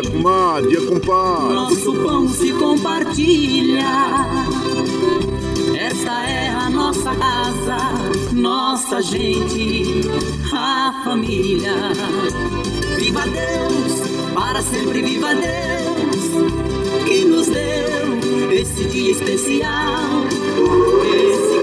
Dia dia compadre. Nosso pão se compartilha. Esta é a nossa casa, nossa gente, a família. Viva Deus, para sempre viva Deus, que nos deu esse dia especial, esse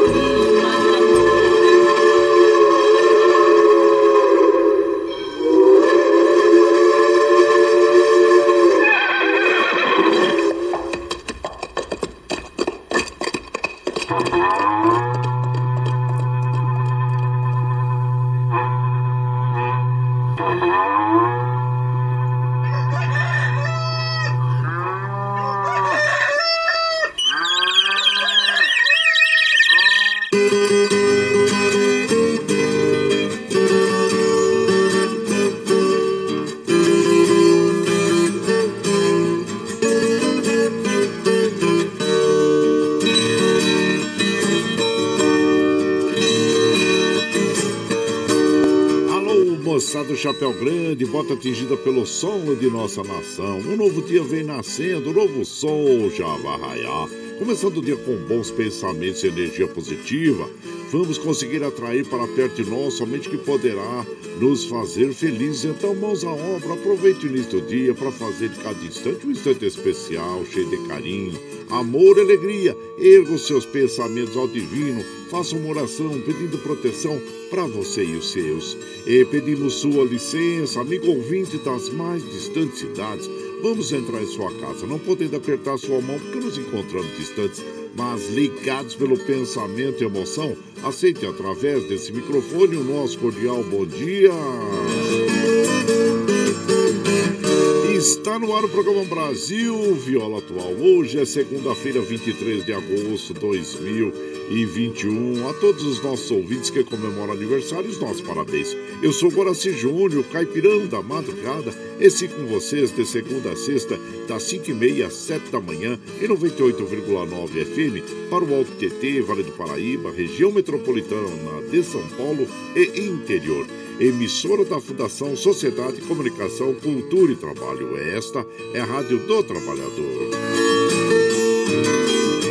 Chapéu Grande, bota atingida pelo som de nossa nação. Um novo dia vem nascendo, um novo sol já vai raiar. Começando o dia com bons pensamentos e energia positiva, vamos conseguir atrair para perto de nós somente que poderá nos fazer felizes. Então, mãos à obra, aproveite o início do dia para fazer de cada instante um instante especial, cheio de carinho, amor e alegria. Erga os seus pensamentos ao divino, faça uma oração pedindo proteção para você e os seus. E pedimos sua licença, amigo ouvinte das mais distantes cidades. Vamos entrar em sua casa, não podendo apertar sua mão porque nos encontramos distantes, mas ligados pelo pensamento e emoção, aceite através desse microfone o nosso cordial bom dia. Está no ar o programa Brasil Viola Atual. Hoje é segunda-feira, 23 de agosto de 2021. A todos os nossos ouvintes que comemoram aniversários, nossos parabéns. Eu sou Guaraci Júnior, caipirão da madrugada. Esse com vocês de segunda a sexta, das 5h30 às 7 da manhã, em 98,9 FM, para o Alto TT, Vale do Paraíba, região metropolitana de São Paulo e interior emissora da Fundação Sociedade, Comunicação, Cultura e Trabalho. Esta é a Rádio do Trabalhador.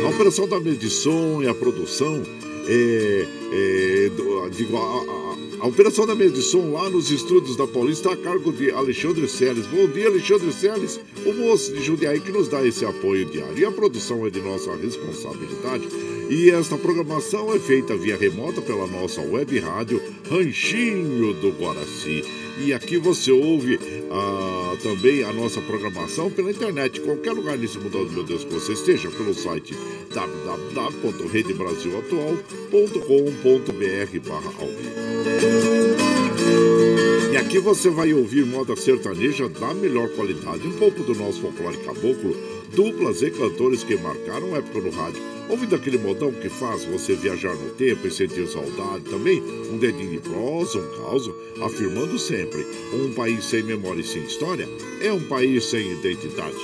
A operação da som e a produção é, é, digo, a, a- a operação da som lá nos estúdios da Paulista a cargo de Alexandre Seles. Bom dia, Alexandre Seles, o moço de Jundiaí que nos dá esse apoio diário. E a produção é de nossa responsabilidade. E esta programação é feita via remota pela nossa web rádio Ranchinho do Guaraci. E aqui você ouve ah, também a nossa programação pela internet, qualquer lugar nesse mundo, meu Deus, que você esteja, pelo site www.redebrasilatual.com.br barra ao vivo. E aqui você vai ouvir moda sertaneja da melhor qualidade, um pouco do nosso folclore caboclo, duplas e cantores que marcaram época no rádio. Ouvindo aquele modão que faz você viajar no tempo e sentir saudade também, um dedinho de prosa, um caos, afirmando sempre, um país sem memória e sem história é um país sem identidade.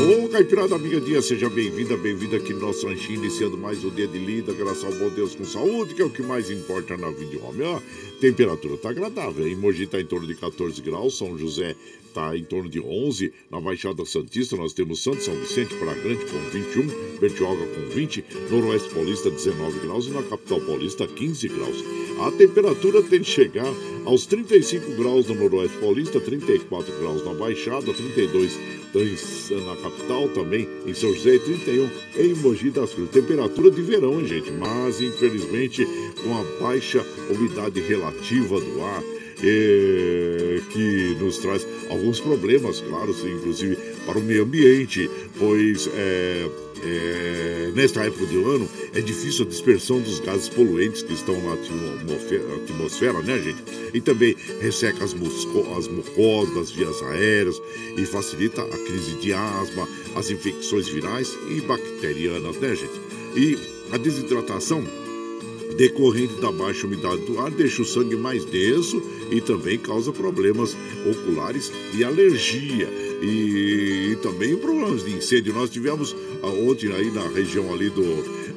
Ô, Caipirada Amiga Dia, seja bem-vinda, bem-vinda aqui no nosso ranchinho, iniciando mais um dia de lida, graças ao bom Deus com saúde, que é o que mais importa na vida de homem. Ó, temperatura tá agradável, em Mogi tá em torno de 14 graus, São José tá em torno de 11, na Baixada Santista nós temos Santo São Vicente para Grande com 21, Bertioga com 20, Noroeste Paulista 19 graus e na Capital Paulista 15 graus. A temperatura tem de chegar aos 35 graus no Noroeste Paulista, 34 graus na Baixada, 32 na capital também, em São José, e 31 em Mogi das Cruzes. Temperatura de verão, hein, gente? Mas, infelizmente, com a baixa umidade relativa do ar, eh, que nos traz alguns problemas, claro, inclusive para o meio ambiente, pois é, nesta época do ano é difícil a dispersão dos gases poluentes que estão na atmosfera, né, gente? E também resseca as, as mucosas das vias aéreas e facilita a crise de asma, as infecções virais e bacterianas, né, gente? E a desidratação decorrente da baixa umidade do ar deixa o sangue mais denso e também causa problemas oculares e alergia. E, e também problemas de incêndio. Nós tivemos ah, ontem aí na região ali do,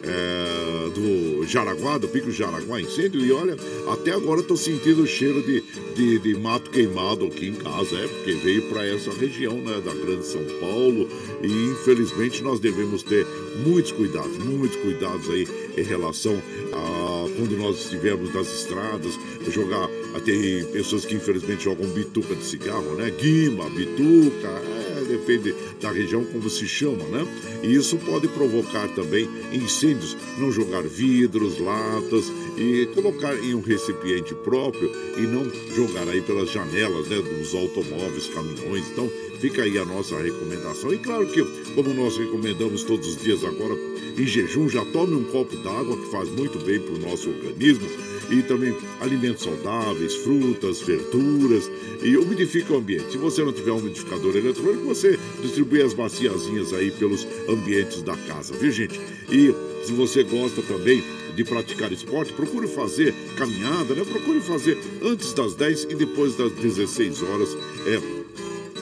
é, do Jaraguá, do Pico Jaraguá, incêndio, e olha, até agora tô sentindo o cheiro de, de, de, mato queimado aqui em casa, é porque veio para essa região né, da Grande São Paulo e infelizmente nós devemos ter muitos cuidados, muitos cuidados aí em relação a quando nós estivermos nas estradas, jogar. Tem pessoas que infelizmente jogam bituca de cigarro, né? Guima, bituca, depende da região como se chama, né? E isso pode provocar também incêndios. Não jogar vidros, latas e colocar em um recipiente próprio e não jogar aí pelas janelas né, dos automóveis, caminhões. Então, fica aí a nossa recomendação. E claro que, como nós recomendamos todos os dias agora, em jejum, já tome um copo d'água que faz muito bem para o nosso organismo. E também alimentos saudáveis, frutas, verduras e umidifica o ambiente. Se você não tiver um umidificador eletrônico, você distribui as baciazinhas aí pelos ambientes da casa, viu gente? E se você gosta também de praticar esporte, procure fazer caminhada, né? Procure fazer antes das 10 e depois das 16 horas. É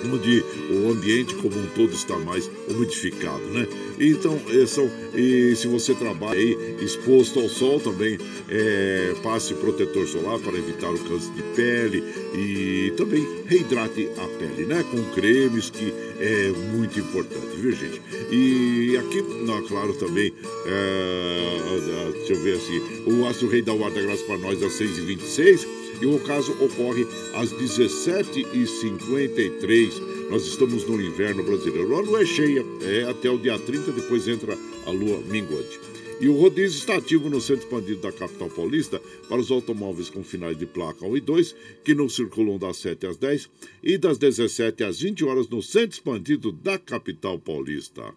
onde o ambiente como um todo está mais umidificado, né? Então, é, são, e se você trabalha aí exposto ao sol também, é, passe protetor solar para evitar o câncer de pele e também reidrate a pele, né? Com cremes que é muito importante, viu gente? E aqui, não, claro, também, é, deixa eu ver assim, o Astro Rei da Guarda-Graça para nós às 6h26 e o caso ocorre às 17h53. Nós estamos no inverno brasileiro. A lua é cheia, é até o dia 30, depois entra a lua minguante. E o rodízio está ativo no centro expandido da capital paulista para os automóveis com finais de placa 1 e 2, que não circulam das 7 às 10 e das 17 às 20 horas no centro expandido da capital paulista.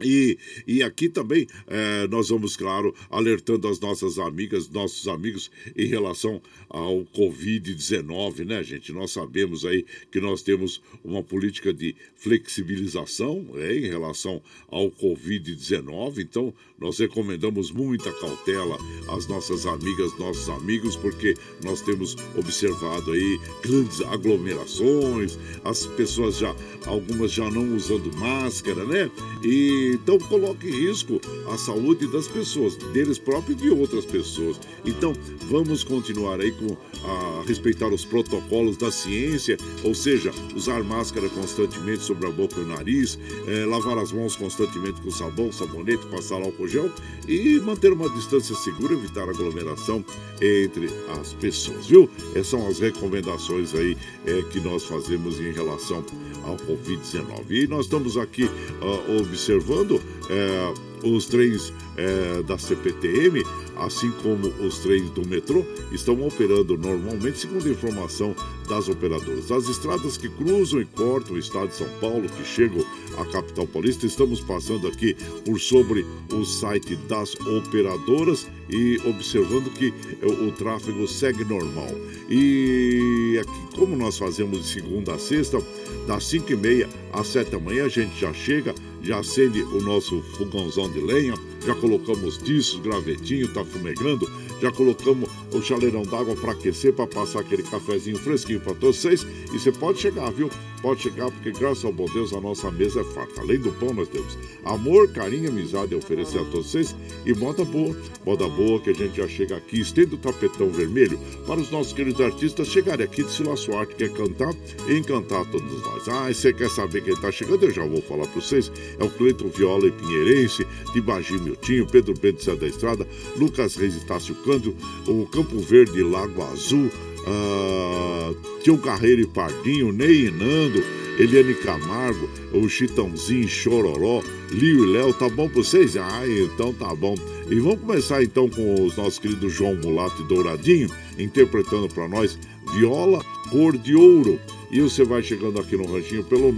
E, e aqui também é, nós vamos, claro, alertando as nossas amigas, nossos amigos em relação ao Covid-19, né, gente? Nós sabemos aí que nós temos uma política de flexibilização é, em relação ao Covid-19, então nós recomendamos muita cautela às nossas amigas, nossos amigos, porque nós temos observado aí grandes aglomerações, as pessoas já, algumas já não usando máscara, né? E então coloca em risco a saúde das pessoas, deles próprios e de outras pessoas. Então vamos continuar aí com a respeitar os protocolos da ciência, ou seja, usar máscara constantemente sobre a boca e o nariz, é, lavar as mãos constantemente com sabão, sabonete, passar álcool gel e manter uma distância segura, evitar aglomeração entre as pessoas, viu? Essas são as recomendações aí é, que nós fazemos em relação ao Covid-19. E nós estamos aqui uh, observando é, os trens é, da CPTM, assim como os trens do metrô, estão operando normalmente, segundo a informação das operadoras. As estradas que cruzam e cortam o estado de São Paulo, que chegam à capital paulista, estamos passando aqui por sobre o site das operadoras e observando que o, o tráfego segue normal. E aqui, como nós fazemos de segunda a sexta, das 5 e meia às 7 da manhã, a gente já chega já acende o nosso fogãozão de lenha, já colocamos tiços, gravetinho, tá fumegando, já colocamos o chaleirão d'água para aquecer, para passar aquele cafezinho fresquinho para todos vocês. E você pode chegar, viu? Pode chegar, porque graças ao bom Deus a nossa mesa é farta. Além do pão, nós temos amor, carinho, amizade a oferecer a todos vocês. E moda boa, moda boa que a gente já chega aqui, estende o tapetão vermelho para os nossos queridos artistas chegarem aqui de Sila Suarte, quer cantar e encantar todos nós. Ah, e você quer saber quem está chegando? Eu já vou falar para vocês. É o Cleiton Viola e Pinheirense, de Bagir Miltinho, Pedro Bento Zé da Estrada, Lucas Reis e Cândido, o Campo Verde Lago Azul, uh, Tião Carreiro e Pardinho, Ney e Nando, Eliane Camargo, o Chitãozinho Chororó, Lio e Léo, tá bom pra vocês? Ah, então tá bom. E vamos começar então com os nossos queridos João Mulato e Douradinho, interpretando para nós Viola Cor de Ouro. E você vai chegando aqui no ranchinho pelo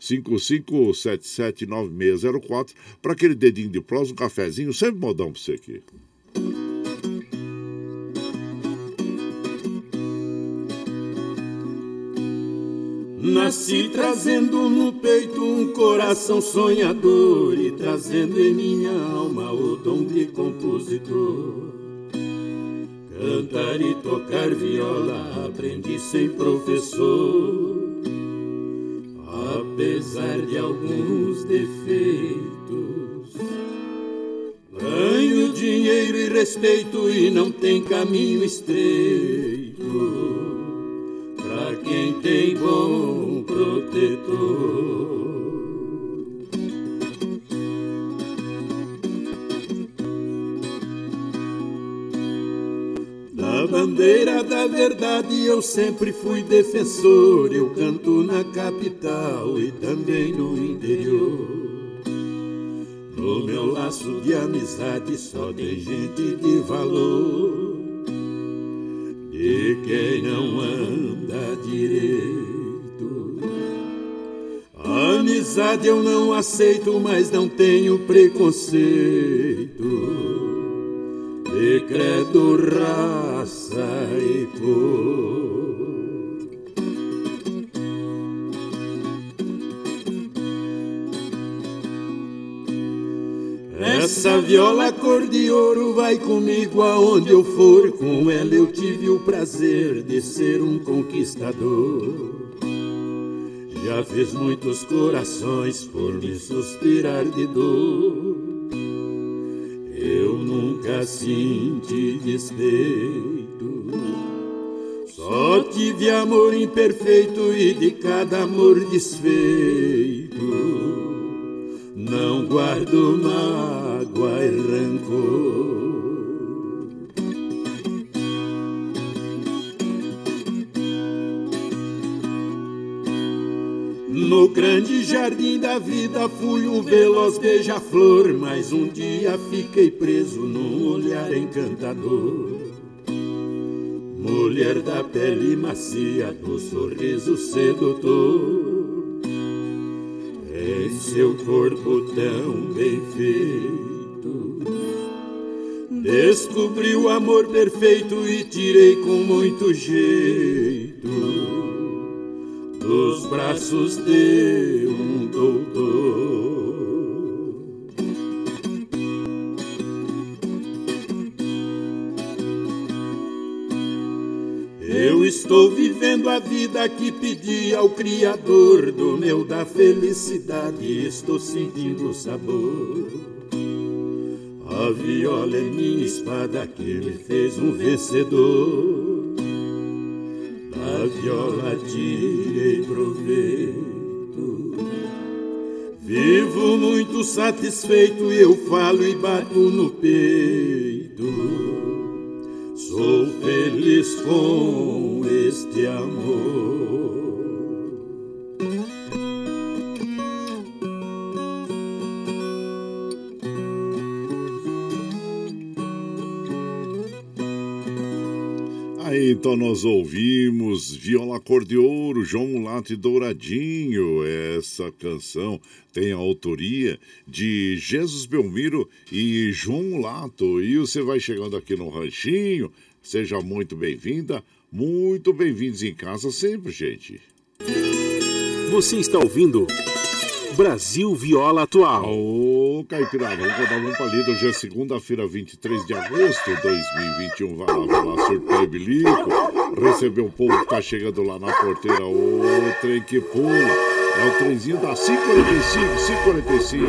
955779604 para aquele dedinho de prosa, um cafezinho, sempre modão pra você aqui. Nasci trazendo no peito um coração sonhador e trazendo em minha alma o dom de compositor. Cantar e tocar viola aprendi sem professor, apesar de alguns defeitos. Ganho dinheiro e respeito e não tem caminho estreito para quem tem bom protetor. Da bandeira da verdade eu sempre fui defensor. Eu canto na capital e também no interior. No meu laço de amizade só tem gente de valor. E quem não anda direito. Amizade eu não aceito, mas não tenho preconceito. De credo, raça e cor. Essa viola cor de ouro vai comigo aonde eu for. Com ela eu tive o prazer de ser um conquistador. Já fez muitos corações por me suspirar de dor. Eu nunca senti despeito. Só tive amor imperfeito e de cada amor desfeito. Não guardo mágoa e rancor. No grande jardim da vida fui um veloz beija-flor, mas um dia fiquei preso num olhar encantador. Mulher da pele macia, do sorriso sedutor seu corpo tão bem feito. Descobri o amor perfeito e tirei com muito jeito dos braços de um doutor. Estou vivendo a vida que pedi ao Criador do meu da felicidade. Estou sentindo o sabor. A viola é minha espada que me fez um vencedor. Da viola tirei proveito. Vivo muito satisfeito eu falo e bato no peito. Sou feliz com este amor. Então nós ouvimos Viola Cor de Ouro, João Mulato e Douradinho. Essa canção tem a autoria de Jesus Belmiro e João Mulato. E você vai chegando aqui no Ranchinho, seja muito bem-vinda, muito bem-vindos em casa sempre, gente. Você está ouvindo Brasil Viola Atual. Ô, Caipirada, vamos dar um palito. Hoje é segunda-feira, 23 de agosto de 2021. Vai lá, vai lá, surtou e bilico. Recebeu o povo que tá chegando lá na porteira. Ô, trem que pula. É o trenzinho da 545, 545.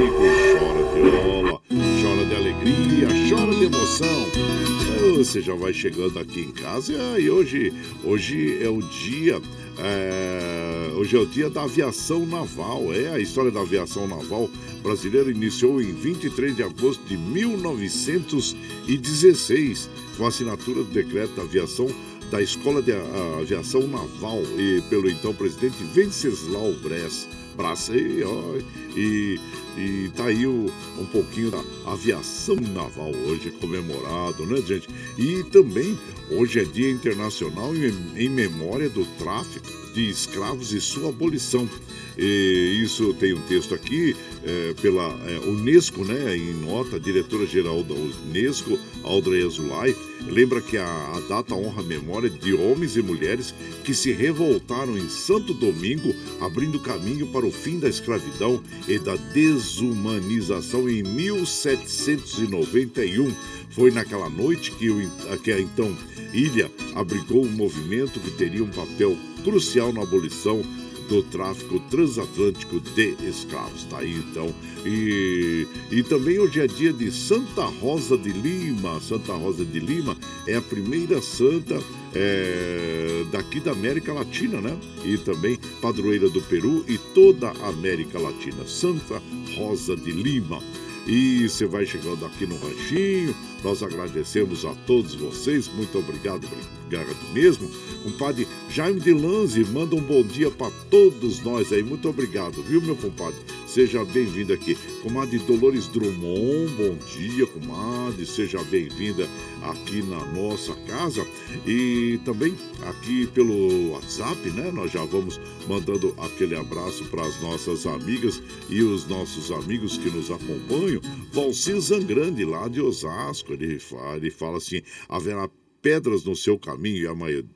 Chora viola, chora de alegria, chora de emoção. Você já vai chegando aqui em casa e hoje, hoje é o dia. É, hoje é o dia da aviação naval. É, a história da aviação naval brasileira iniciou em 23 de agosto de 1916, com a assinatura do decreto da aviação da Escola de Aviação Naval e pelo então presidente Venceslau Bress. Braça e, ó, e, e tá aí o, um pouquinho da aviação naval hoje comemorado, né, gente? E também hoje é Dia Internacional em, em memória do tráfico de escravos e sua abolição. E isso tem um texto aqui é, pela é, Unesco, né, em nota, diretora-geral da Unesco, Audrey Azulay, lembra que a, a data honra a memória de homens e mulheres que se revoltaram em Santo Domingo, abrindo caminho para o fim da escravidão e da desumanização em 1791. Foi naquela noite que, o, que a então ilha abrigou um movimento que teria um papel crucial na abolição do tráfico transatlântico de escravos. Tá aí então. E, e também hoje é dia de Santa Rosa de Lima. Santa Rosa de Lima é a primeira santa é, daqui da América Latina, né? E também padroeira do Peru e toda a América Latina. Santa Rosa de Lima. E você vai chegando aqui no Ranchinho. Nós agradecemos a todos vocês. Muito obrigado, obrigado mesmo. Compadre Jaime de Lanze manda um bom dia para todos nós aí. Muito obrigado, viu, meu compadre? Seja bem-vindo aqui. Comadre Dolores Drummond, bom dia, comadre. Seja bem-vinda aqui na nossa casa. E também aqui pelo WhatsApp, né? Nós já vamos mandando aquele abraço para as nossas amigas e os nossos amigos que nos acompanham. Valcir Zangrande, lá de Osasco, ele fala, ele fala assim: haverá pedras no seu caminho, e a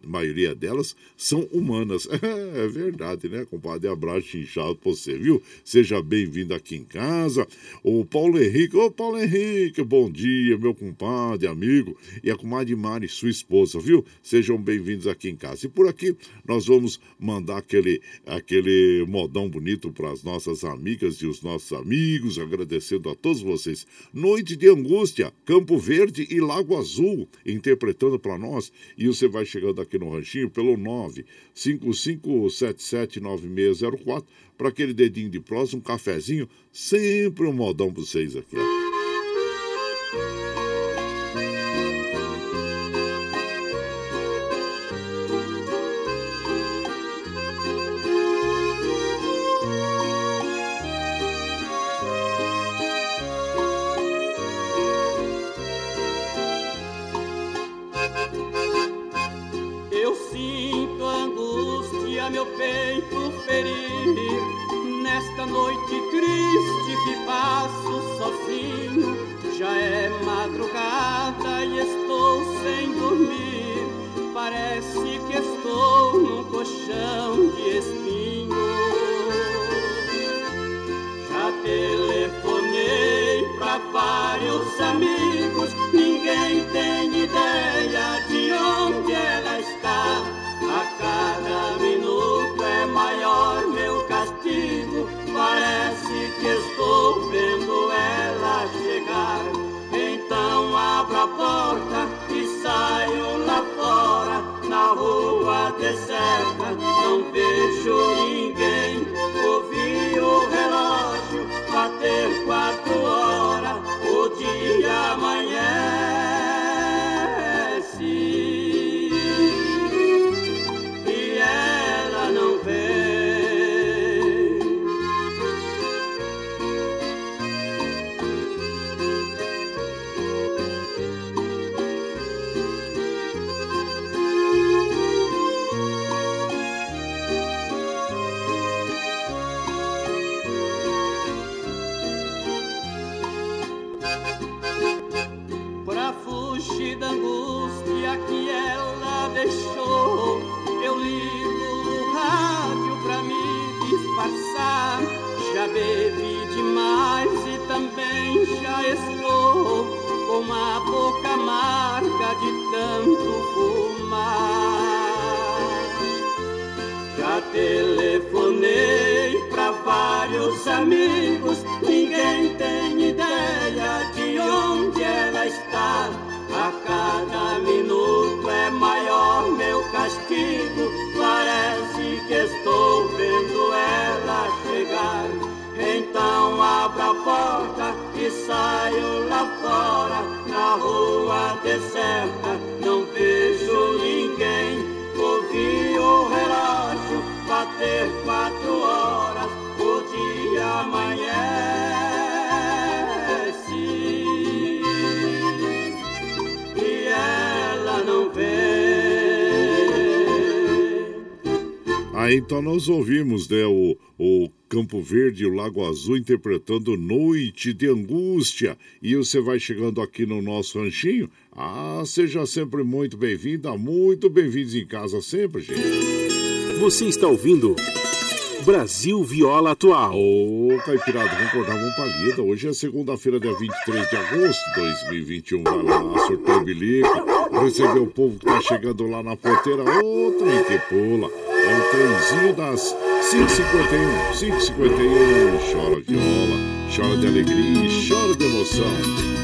maioria delas são humanas. É, verdade, né, compadre? Abraço inchado pra você, viu? Seja bem-vindo aqui em casa. O Paulo Henrique, ô Paulo Henrique, bom dia, meu compadre, amigo. E a comadre Mari, sua esposa, viu? Sejam bem-vindos aqui em casa. E por aqui nós vamos mandar aquele, aquele modão bonito para as nossas amigas e os nossos amigos, agradecendo a todos vocês. Noite de Angústia, Campo Verde e Lago Azul, interpretando para nós e você vai chegando aqui no Ranchinho pelo 955779604 para aquele dedinho de prosa, um cafezinho, sempre um modão para vocês aqui. Ó. meus amigos, ninguém tem ideia de onde ela está. A cada minuto é maior meu castigo, parece que estou vendo ela chegar. Então abro a porta e saio lá fora, na rua deserta Ah, então nós ouvimos, né, o, o Campo Verde e o Lago Azul interpretando Noite de Angústia. E você vai chegando aqui no nosso ranchinho. Ah, seja sempre muito bem-vinda, muito bem-vindos em casa sempre, gente. Você está ouvindo Brasil Viola Atual. Ô, Caipirada, vamos cortar uma palhita. Hoje é segunda-feira, dia 23 de agosto de 2021. Vai lá, surtou o bilico, receber o povo que tá chegando lá na porteira. Ô, trem que pula. É o trenzinho das 5h51. 5h51. Chora viola, chora de alegria e chora de emoção.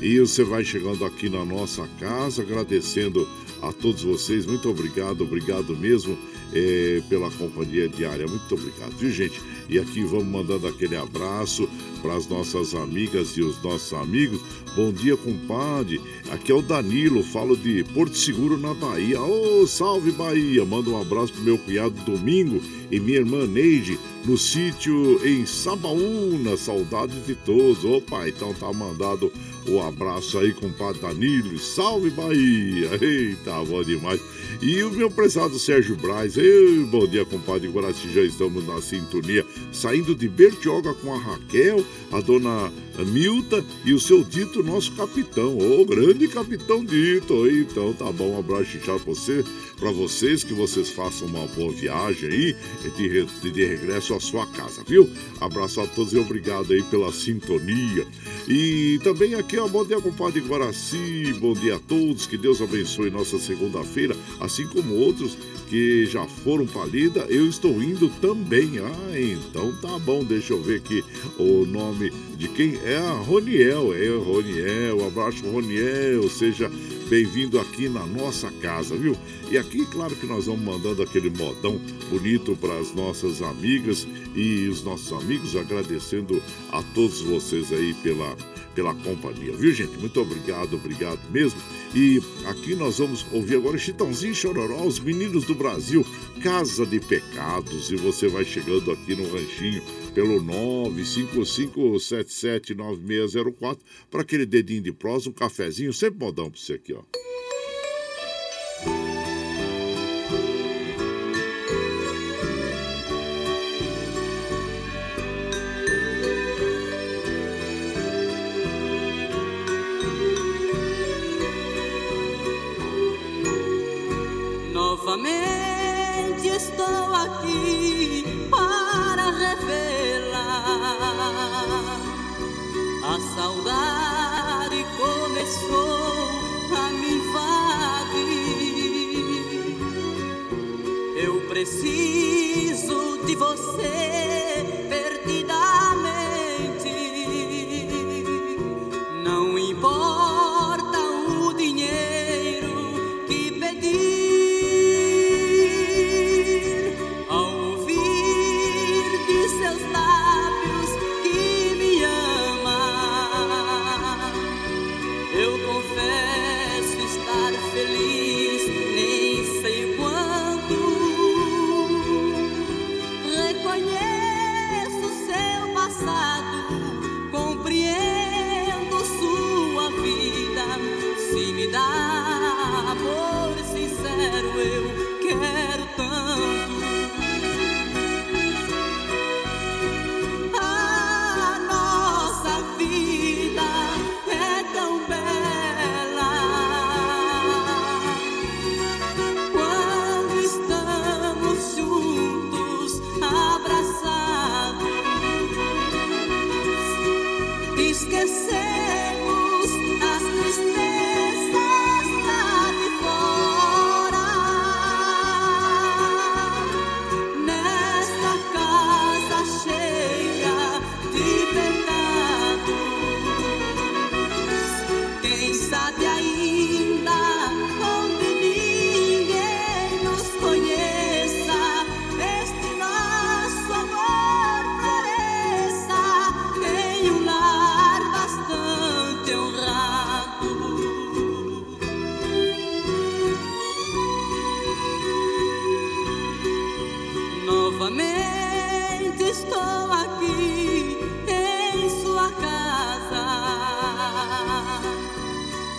E você vai chegando aqui na nossa casa, agradecendo a todos vocês. Muito obrigado, obrigado mesmo é, pela companhia diária. Muito obrigado, viu, gente? E aqui vamos mandando aquele abraço para as nossas amigas e os nossos amigos. Bom dia, compadre. Aqui é o Danilo, falo de Porto Seguro, na Bahia. Ô, oh, salve Bahia! Manda um abraço pro meu cunhado Domingo e minha irmã Neide no sítio em Sabaúna. Saudade de todos. Opa, então tá mandado o um abraço aí, compadre Danilo. Salve Bahia! Eita, bom demais. E o meu prezado Sérgio Braz, Ei, bom dia, compadre Guaraci, já estamos na sintonia, saindo de Bertioga com a Raquel, a dona Milta e o seu Dito, nosso capitão, ô grande capitão Dito. Então tá bom, um abraço já pra você, para vocês, que vocês façam uma boa viagem aí de, de, de regresso à sua casa, viu? Abraço a todos e obrigado aí pela sintonia. E também aqui, ó, bom dia, compadre Guaraci, bom dia a todos, que Deus abençoe nossa segunda-feira, assim como outros que já foram para lida, eu estou indo também. Ah, então tá bom, deixa eu ver aqui o nome de quem é a Roniel. É Roniel, abraço Roniel, seja bem-vindo aqui na nossa casa, viu? E aqui, claro que nós vamos mandando aquele modão bonito para as nossas amigas e os nossos amigos, agradecendo a todos vocês aí pela pela companhia, viu gente? Muito obrigado, obrigado mesmo. E aqui nós vamos ouvir agora Chitãozinho Chororó, os meninos do Brasil, Casa de Pecados. E você vai chegando aqui no ranchinho pelo 955779604 para aquele dedinho de prosa, um cafezinho, sempre modão para você aqui, ó.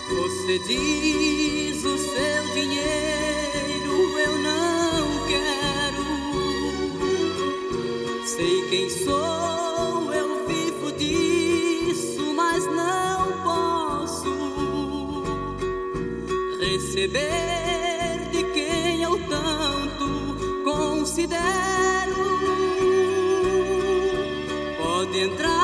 Você diz o seu dinheiro eu não quero. quem sou, eu vivo disso, mas não posso receber considero. Pode entrar,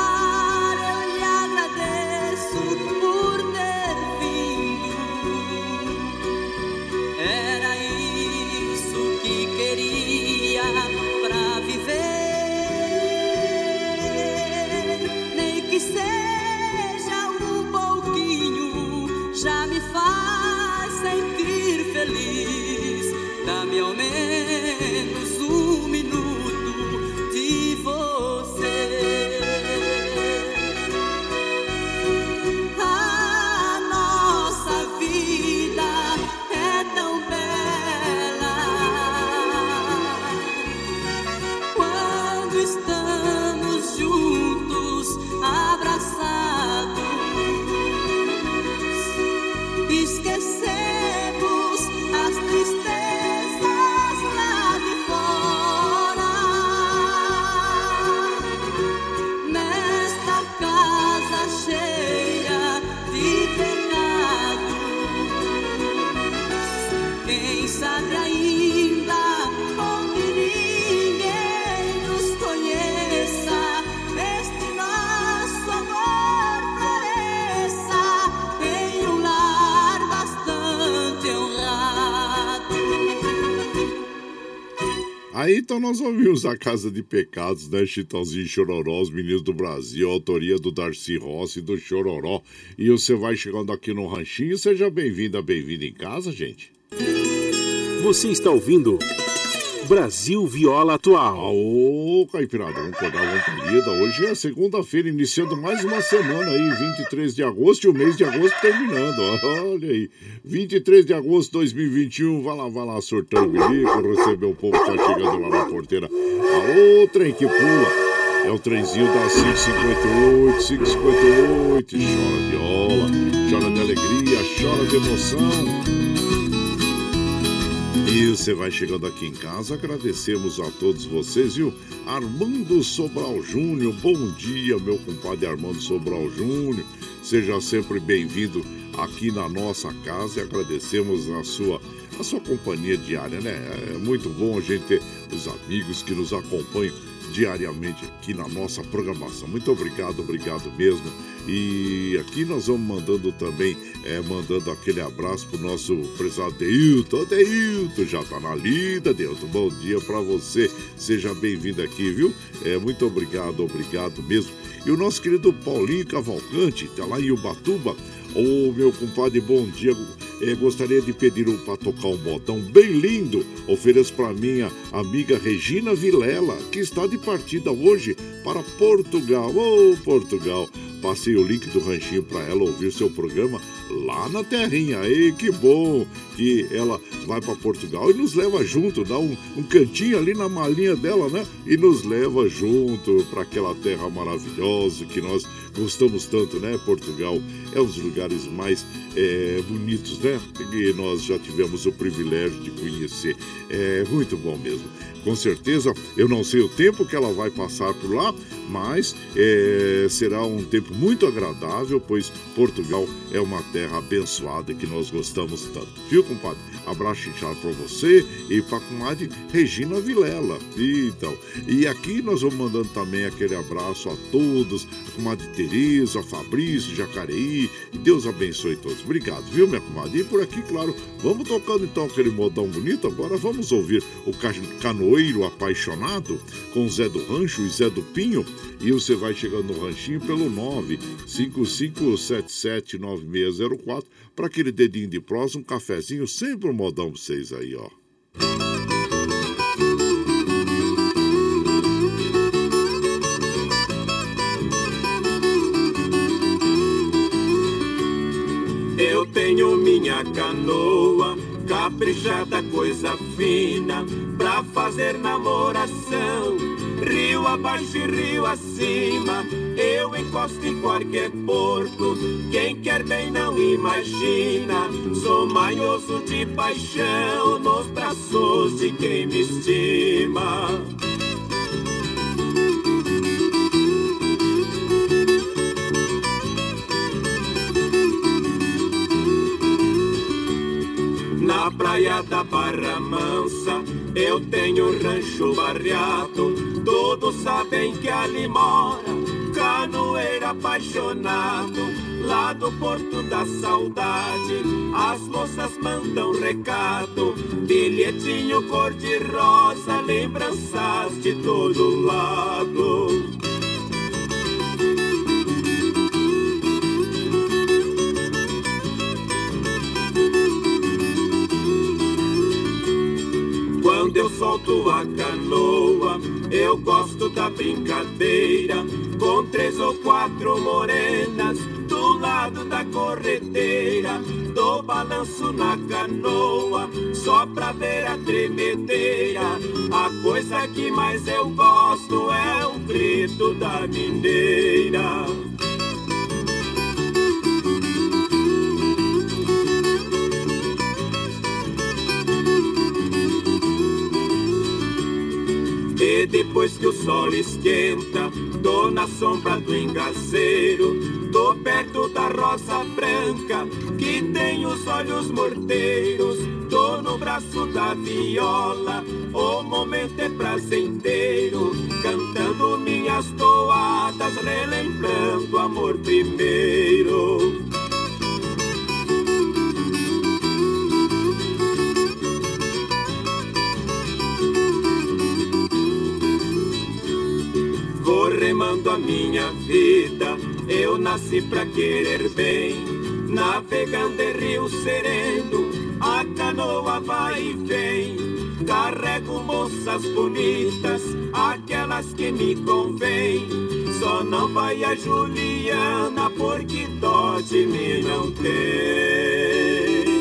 então nós ouvimos a Casa de Pecados, né? Chitãozinho e Chororó, os meninos do Brasil, autoria do Darcy Rossi e do Chororó. E você vai chegando aqui no Ranchinho, seja bem-vinda, bem-vindo em casa, gente. Você está ouvindo Brasil Viola Atual. Ô, Caipirada, vamos acordar uma palida. Hoje é segunda-feira, iniciando mais uma semana aí, 23 de agosto, e o mês de agosto terminando. Olha aí, 23 de agosto de 2021. Vai lá, vai lá, sortando bilico, receber o povo que tá chegando lá na porteira. A outra em que pula. É o trenzinho da 558, 558. Chora viola, chora de alegria, chora de emoção. E você vai chegando aqui em casa, agradecemos a todos vocês, viu? Armando Sobral Júnior, bom dia, meu compadre Armando Sobral Júnior. Seja sempre bem-vindo aqui na nossa casa e agradecemos a sua, a sua companhia diária, né? É muito bom a gente ter os amigos que nos acompanham diariamente aqui na nossa programação. Muito obrigado, obrigado mesmo. E aqui nós vamos mandando também, é, mandando aquele abraço pro nosso prezado Deilton. Deilton, já tá na lida, Deilton. Bom dia para você. Seja bem-vindo aqui, viu? É, muito obrigado, obrigado mesmo. E o nosso querido Paulinho Cavalcante, tá lá em Ubatuba. Ô, meu compadre, bom dia. É, gostaria de pedir um para tocar um modão bem lindo. Ofereço para minha amiga Regina Vilela, que está de partida hoje para Portugal. Ô, Portugal. Passei o link do ranchinho para ela ouvir seu programa lá na terrinha. Ei, que bom que ela vai para Portugal e nos leva junto, dá um, um cantinho ali na malinha dela, né? E nos leva junto para aquela terra maravilhosa que nós gostamos tanto, né? Portugal é um dos lugares mais é, bonitos, né? Que nós já tivemos o privilégio de conhecer. É muito bom mesmo. Com certeza, eu não sei o tempo que ela vai passar por lá, mas é, será um tempo muito agradável, pois Portugal é uma terra abençoada que nós gostamos tanto. Viu, compadre? Abraço inchado para você e para a comadre Regina Vilela. Então, e aqui nós vamos mandando também aquele abraço a todos, a comadre Tereza, Fabrício, Jacareí, e Deus abençoe todos. Obrigado, viu, minha comadre? E por aqui, claro, vamos tocando então aquele modão bonito. Agora vamos ouvir o ca- Canoeiro Apaixonado com Zé do Rancho e Zé do Pinho. E você vai chegando no ranchinho pelo 955779604 para aquele dedinho de prosa, um cafezinho, sempre um modão pra vocês aí, ó. Eu tenho minha canoa, caprichada, coisa fina, pra fazer namoração. Rio abaixo e rio acima, eu encosto em qualquer porto. Quem quer bem não imagina, sou manhoso de paixão nos braços de quem me estima. Roça, eu tenho rancho barreado. Todos sabem que ali mora canoeiro apaixonado. Lá do Porto da Saudade, as moças mandam recado, bilhetinho cor-de-rosa, lembranças de todo lado. Quando eu solto a canoa, eu gosto da brincadeira. Com três ou quatro morenas do lado da corredeira. Dou balanço na canoa, só pra ver a tremedeira. A coisa que mais eu gosto é o grito da mineira. E depois que o sol esquenta, tô na sombra do engaceiro, tô perto da rosa branca, que tem os olhos morteiros, tô no braço da viola, o momento é prazenteiro, cantando minhas toadas, relembrando amor primeiro. Remando a minha vida. Eu nasci pra querer bem, navegando em rio sereno, a canoa vai e vem. Carrego moças bonitas, aquelas que me convêm. Só não vai a Juliana, porque dó de mim não tem.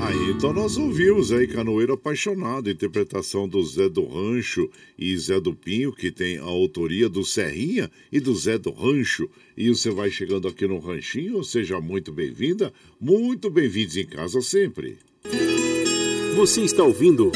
Aí então nós ouvimos aí Canoeiro Apaixonado, interpretação do Zé do Rancho e Zé do Pinho, que tem a autoria do Serrinha e do Zé do Rancho. E você vai chegando aqui no Ranchinho, seja muito bem-vinda, muito bem-vindos em casa sempre. Você está ouvindo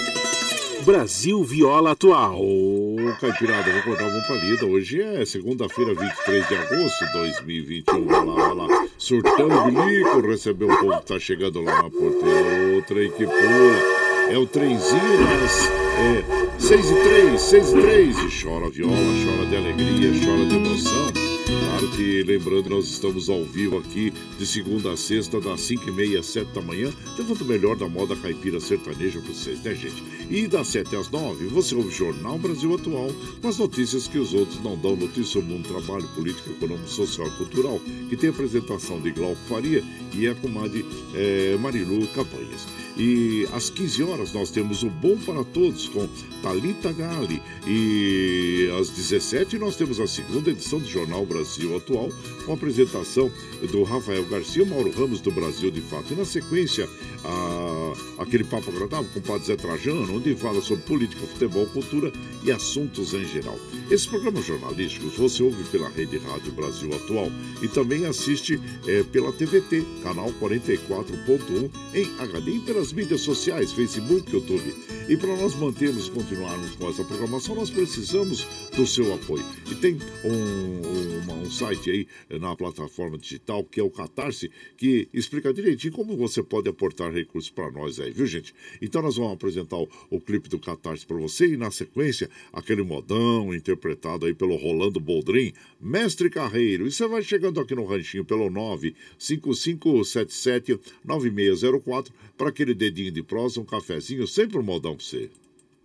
Brasil Viola Atual. Ô, Caipirada, vou contar uma palida. Hoje é segunda-feira, 23 de agosto de 2021. Vai lá, vai lá. Surtando bilico, recebeu o povo que tá chegando lá na porteira. O trem que pula. É o trenzinho das é, 6 e 3, 6 e 3. E chora viola, chora de alegria, chora de emoção. Claro que, lembrando, nós estamos ao vivo aqui de segunda a sexta, das 5 e meia às 7 da manhã, levando o melhor da moda caipira sertaneja para vocês, né, gente? E das 7 às 9, você ouve o Jornal Brasil Atual, com as notícias que os outros não dão, notícias sobre o mundo, trabalho, política, econômico, social e cultural, que tem a apresentação de Glauco Faria e a comadre é, Marilu Cabanhas. E às 15 horas nós temos o Bom para Todos com Talita Gali. E às 17 nós temos a segunda edição do Jornal Brasil Atual, com apresentação do Rafael Garcia, Mauro Ramos do Brasil de Fato. E na sequência, a, aquele papo agradável com o Padre Zé Trajano, onde fala sobre política, futebol, cultura e assuntos em geral. Esses programas jornalísticos você ouve pela Rede Rádio Brasil Atual e também assiste é, pela TVT, canal 44.1 em HD e pelas mídias sociais, Facebook, YouTube. E para nós mantermos e continuarmos com essa programação, nós precisamos do seu apoio. E tem um, um site aí na plataforma digital que é o Catarse, que explica direitinho como você pode aportar recursos para nós aí, viu gente? Então nós vamos apresentar o, o clipe do Catarse para você e na sequência aquele modão interpretado aí pelo Rolando Boldrin, Mestre Carreiro. E você vai chegando aqui no ranchinho pelo 95577 9604 para aquele dedinho de prosa, um cafezinho, sempre um modão para você.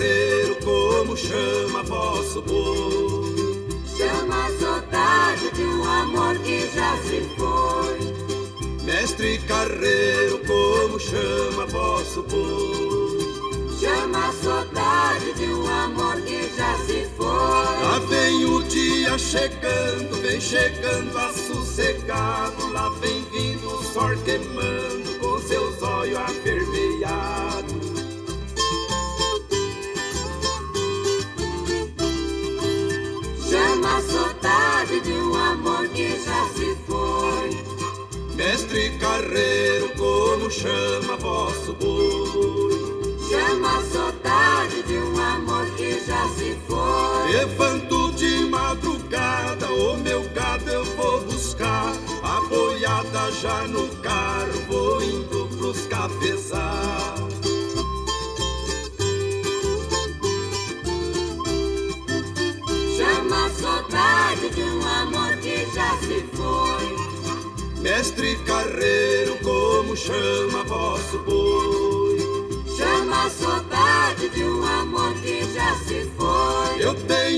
Mestre Carreiro, como chama vosso povo? Chama a saudade de um amor que já se foi. Mestre Carreiro, como chama vosso povo? Chama a saudade de um amor que já se foi. Lá vem o dia chegando, vem chegando a sossegado. Lá vem vindo o sol queimando já no carro, vou indo pros cafezar. Chama a saudade de um amor que já se foi. Mestre Carreiro, como chama vosso boi? Chama a saudade de um amor que já se foi. Eu tenho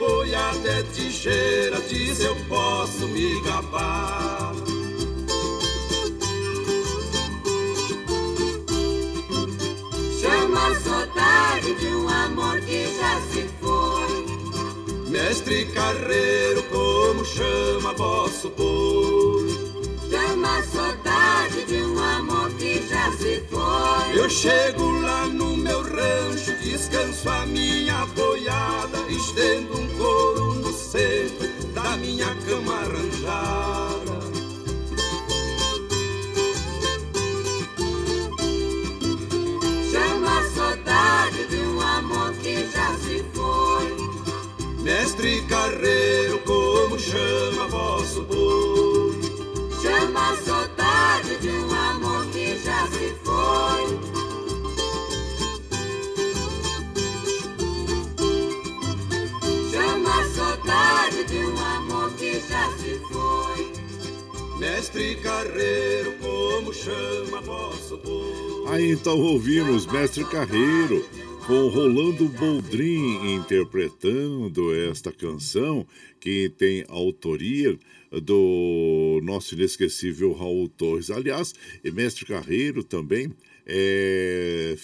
Minha boiada é tigeira, diz eu posso me gabar. Chama a saudade de um amor que já se foi. Mestre Carreiro, como chama vosso boi? Chama a saudade de um amor que já se foi. Eu chego lá no meu rancho, descanso a minha boiada, estendo um couro no centro da minha cama arranjada. Chama a saudade de um amor que já se foi. Mestre Carreiro, como chama vosso boi? Carreiro, como chama vosso povo? Aí então ouvimos Mestre Carreiro com Rolando Boldrin interpretando esta canção que tem autoria do nosso inesquecível Raul Torres. Aliás, Mestre Carreiro também é,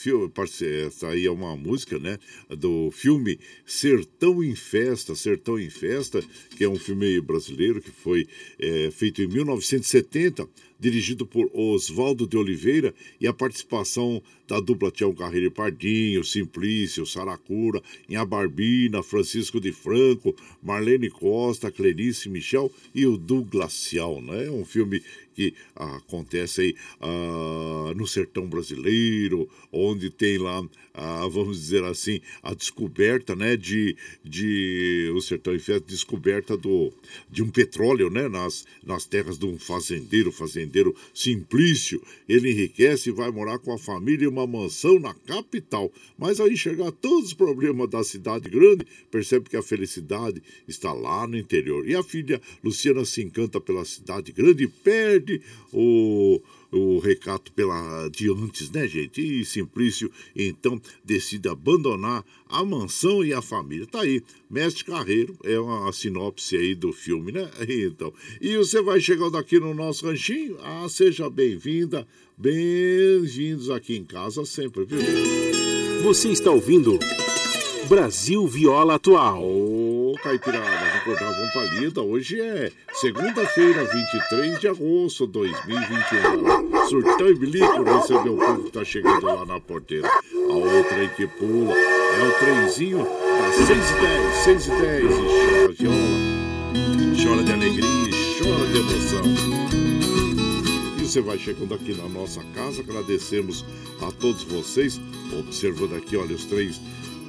essa aí é uma música, né? Do filme Sertão em Festa, Sertão em Festa, que é um filme brasileiro que foi é, feito em 1970 dirigido por Oswaldo de Oliveira, e a participação da dupla Tião Carreiro e Pardinho, Simplício, Saracura, Inha Barbina, Francisco de Franco, Marlene Costa, Clerice Michel e o Douglas Cial, né? É um filme que acontece aí ah, no sertão brasileiro, onde tem lá, ah, vamos dizer assim, a descoberta, né, de, de o sertão em festa, descoberta do, de um petróleo, né, nas, nas terras de um fazendeiro, fazendeiro Simplício. Ele enriquece e vai morar com a família uma mansão na capital. Mas ao enxergar todos os problemas da cidade grande, percebe que a felicidade está lá no interior. E a filha Luciana se encanta pela cidade grande e perde o, o recato pela de antes, né, gente? E Simplício, então, decide abandonar a mansão e a família. Tá aí, Mestre Carreiro, é uma sinopse aí do filme, né? Então, e você vai chegando aqui no nosso ranchinho? Ah, seja bem-vinda, bem-vindos aqui em casa sempre, viu? Você está ouvindo Brasil Viola Atual. Ô, oh, Caipirada, vamos acordar, vamos palida. Hoje é segunda-feira, 23 de agosto de 2021. Surtão e bilico receber o povo que tá chegando lá na porteira. A outra aí que pula é o trenzinho das 6 e 10, 6 e 10 e chora viola. Chora de alegria, chora de emoção. E você vai chegando aqui na nossa casa, agradecemos a todos vocês, observando aqui, olha, os três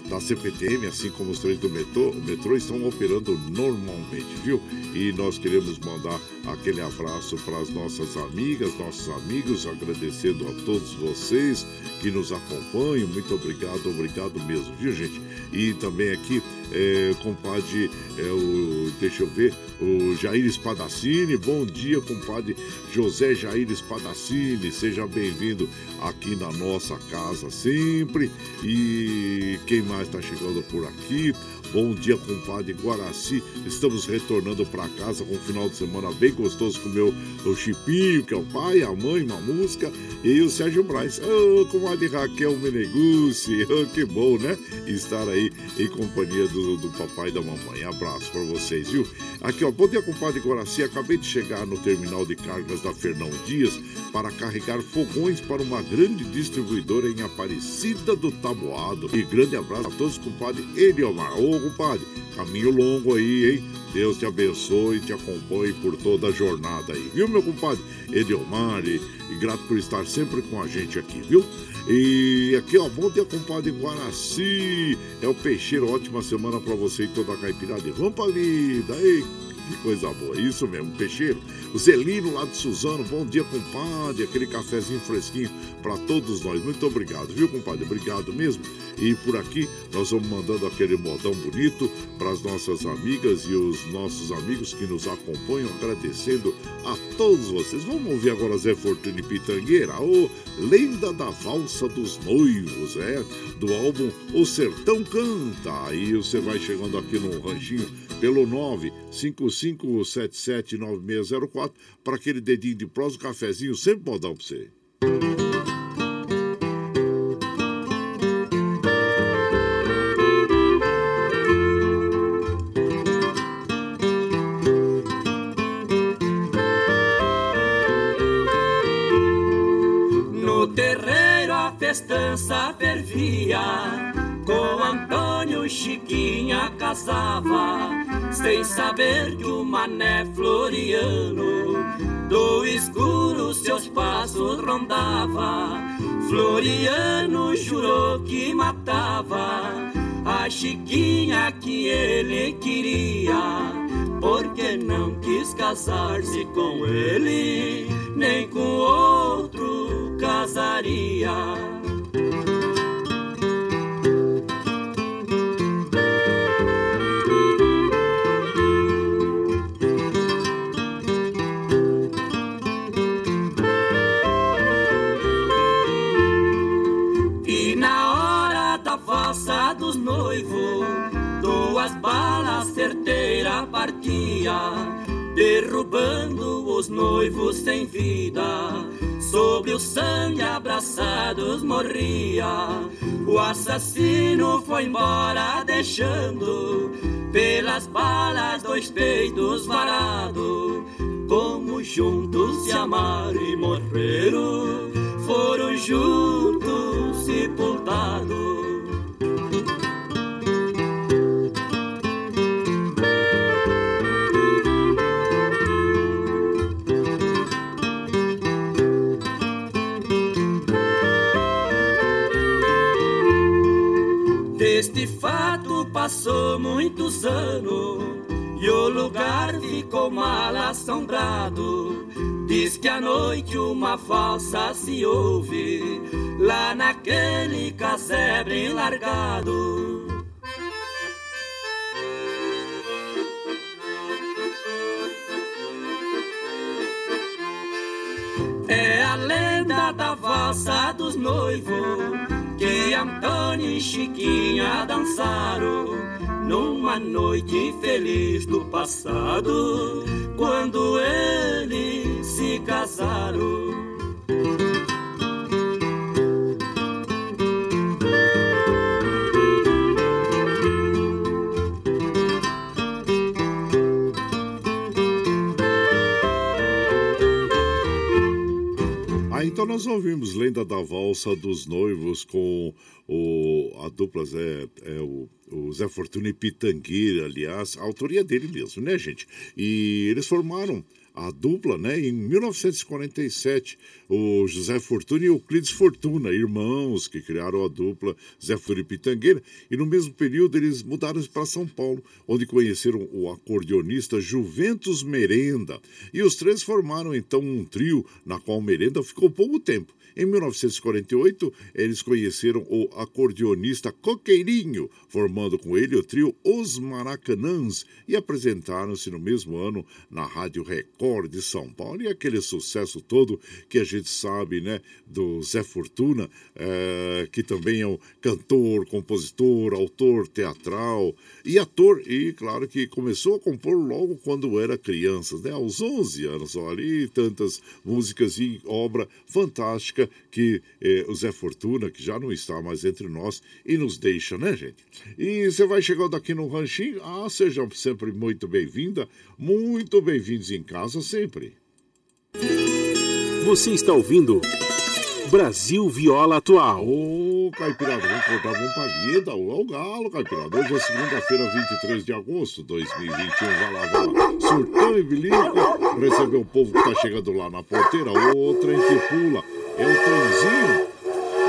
da CPTM, assim como os trens do metrô, metrô estão operando normalmente, viu? E nós queremos mandar aquele abraço para as nossas amigas, nossos amigos, agradecendo a todos vocês que nos acompanham. Muito obrigado, obrigado mesmo, viu, gente? E também aqui é, compadre, é, o, deixa eu ver, o Jair Espadacini. Bom dia, compadre José Jair Espadacini. Seja bem-vindo aqui na nossa casa sempre. E quem mais está chegando por aqui? Bom dia, compadre Guaraci. Estamos retornando para casa com um final de semana bem gostoso com o meu o Chipinho, que é o pai, a mãe, uma música, e o Sérgio Braz. Oh, comadre Raquel Menegucci. Oh, que bom, né? Estar aí em companhia do, do papai e da mamãe. Abraço para vocês, viu? Aqui, ó. Bom dia, compadre Guaraci. Acabei de chegar no terminal de cargas da Fernão Dias para carregar fogões para uma grande distribuidora em Aparecida do Taboado. E grande abraço a todos, compadre Eliomar. Ô, compadre, caminho longo aí, hein? Deus te abençoe e te acompanhe por toda a jornada aí, viu, meu compadre Eliomar? E, e grato por estar sempre com a gente aqui, viu? E aqui, ó, bom dia, compadre Guaraci. É o Peixeiro, ótima semana para você e toda a caipirada. Vamos pra lida, ei, que coisa boa, isso mesmo, peixeiro. O Zelino lá de Suzano, bom dia, compadre. Aquele cafezinho fresquinho para todos nós. Muito obrigado, viu, compadre? Obrigado mesmo. E por aqui nós vamos mandando aquele modão bonito para as nossas amigas e os nossos amigos que nos acompanham, agradecendo a todos vocês. Vamos ouvir agora Zé Fortuna e Pitangueira, o Lenda da Valsa dos Noivos, é, do álbum O Sertão Canta. Aí você vai chegando aqui no ranchinho pelo 955779604 para aquele dedinho de prós, um cafezinho sempre modão para você. No terreiro a festança fervia com Antônio Chiquinha casava, sem saber que o mané Floriano do escuro seus passos rondava. Floriano jurou que matava a Chiquinha que ele queria, porque não quis casar-se com ele, nem com outro casaria. Derrubando os noivos sem vida. Sob o sangue abraçados morria. O assassino foi embora deixando pelas balas dois peitos varados. Como juntos se amaram e morreram, foram juntos sepultados. Fato passou muitos anos e o lugar ficou mal assombrado. Diz que à noite uma falsa se ouve lá naquele casebre largado. É a lenda da valsa dos noivos que Antônio e Chiquinha dançaram numa noite feliz do passado, quando eles se casaram. Nós ouvimos Lenda da Valsa dos Noivos com o, a dupla Zé, é, o, o Zé Fortuna e Pitangueira, aliás, a autoria dele mesmo, né, gente? E eles formaram a dupla, né? Em 1947, o José Fortuna e Euclides Fortuna, irmãos que criaram a dupla Zé Fortuna e Pitangueira, e no mesmo período eles mudaram para São Paulo, onde conheceram o acordeonista Juventus Merenda. E os três formaram então um trio na qual Merenda ficou pouco tempo. Em 1948, eles conheceram o acordeonista Coqueirinho, formando com ele o trio Os Maracanãs e apresentaram-se no mesmo ano na Rádio Record de São Paulo. E aquele sucesso todo que a gente sabe, né, do Zé Fortuna, é, que também é um cantor, compositor, autor teatral e ator. E claro que começou a compor logo quando era criança, né, aos 11 anos, olha, e tantas músicas e obra fantástica que eh, o Zé Fortuna, que já não está mais entre nós, e nos deixa, né, gente? E você vai chegando aqui no Ranchinho, ah, sejam sempre muito bem-vinda, muito bem-vindos em casa sempre. Você está ouvindo Brasil Viola Atual. Ô, Caipirada, vamos cortar uma palhinha, dá o galo, Caipirada. Hoje é segunda-feira, 23 de agosto de 2021. Vai lá, vai lá. Surtão e bilico, receber o povo que tá chegando lá na porteira. Ô, trem que pula. É o trenzinho.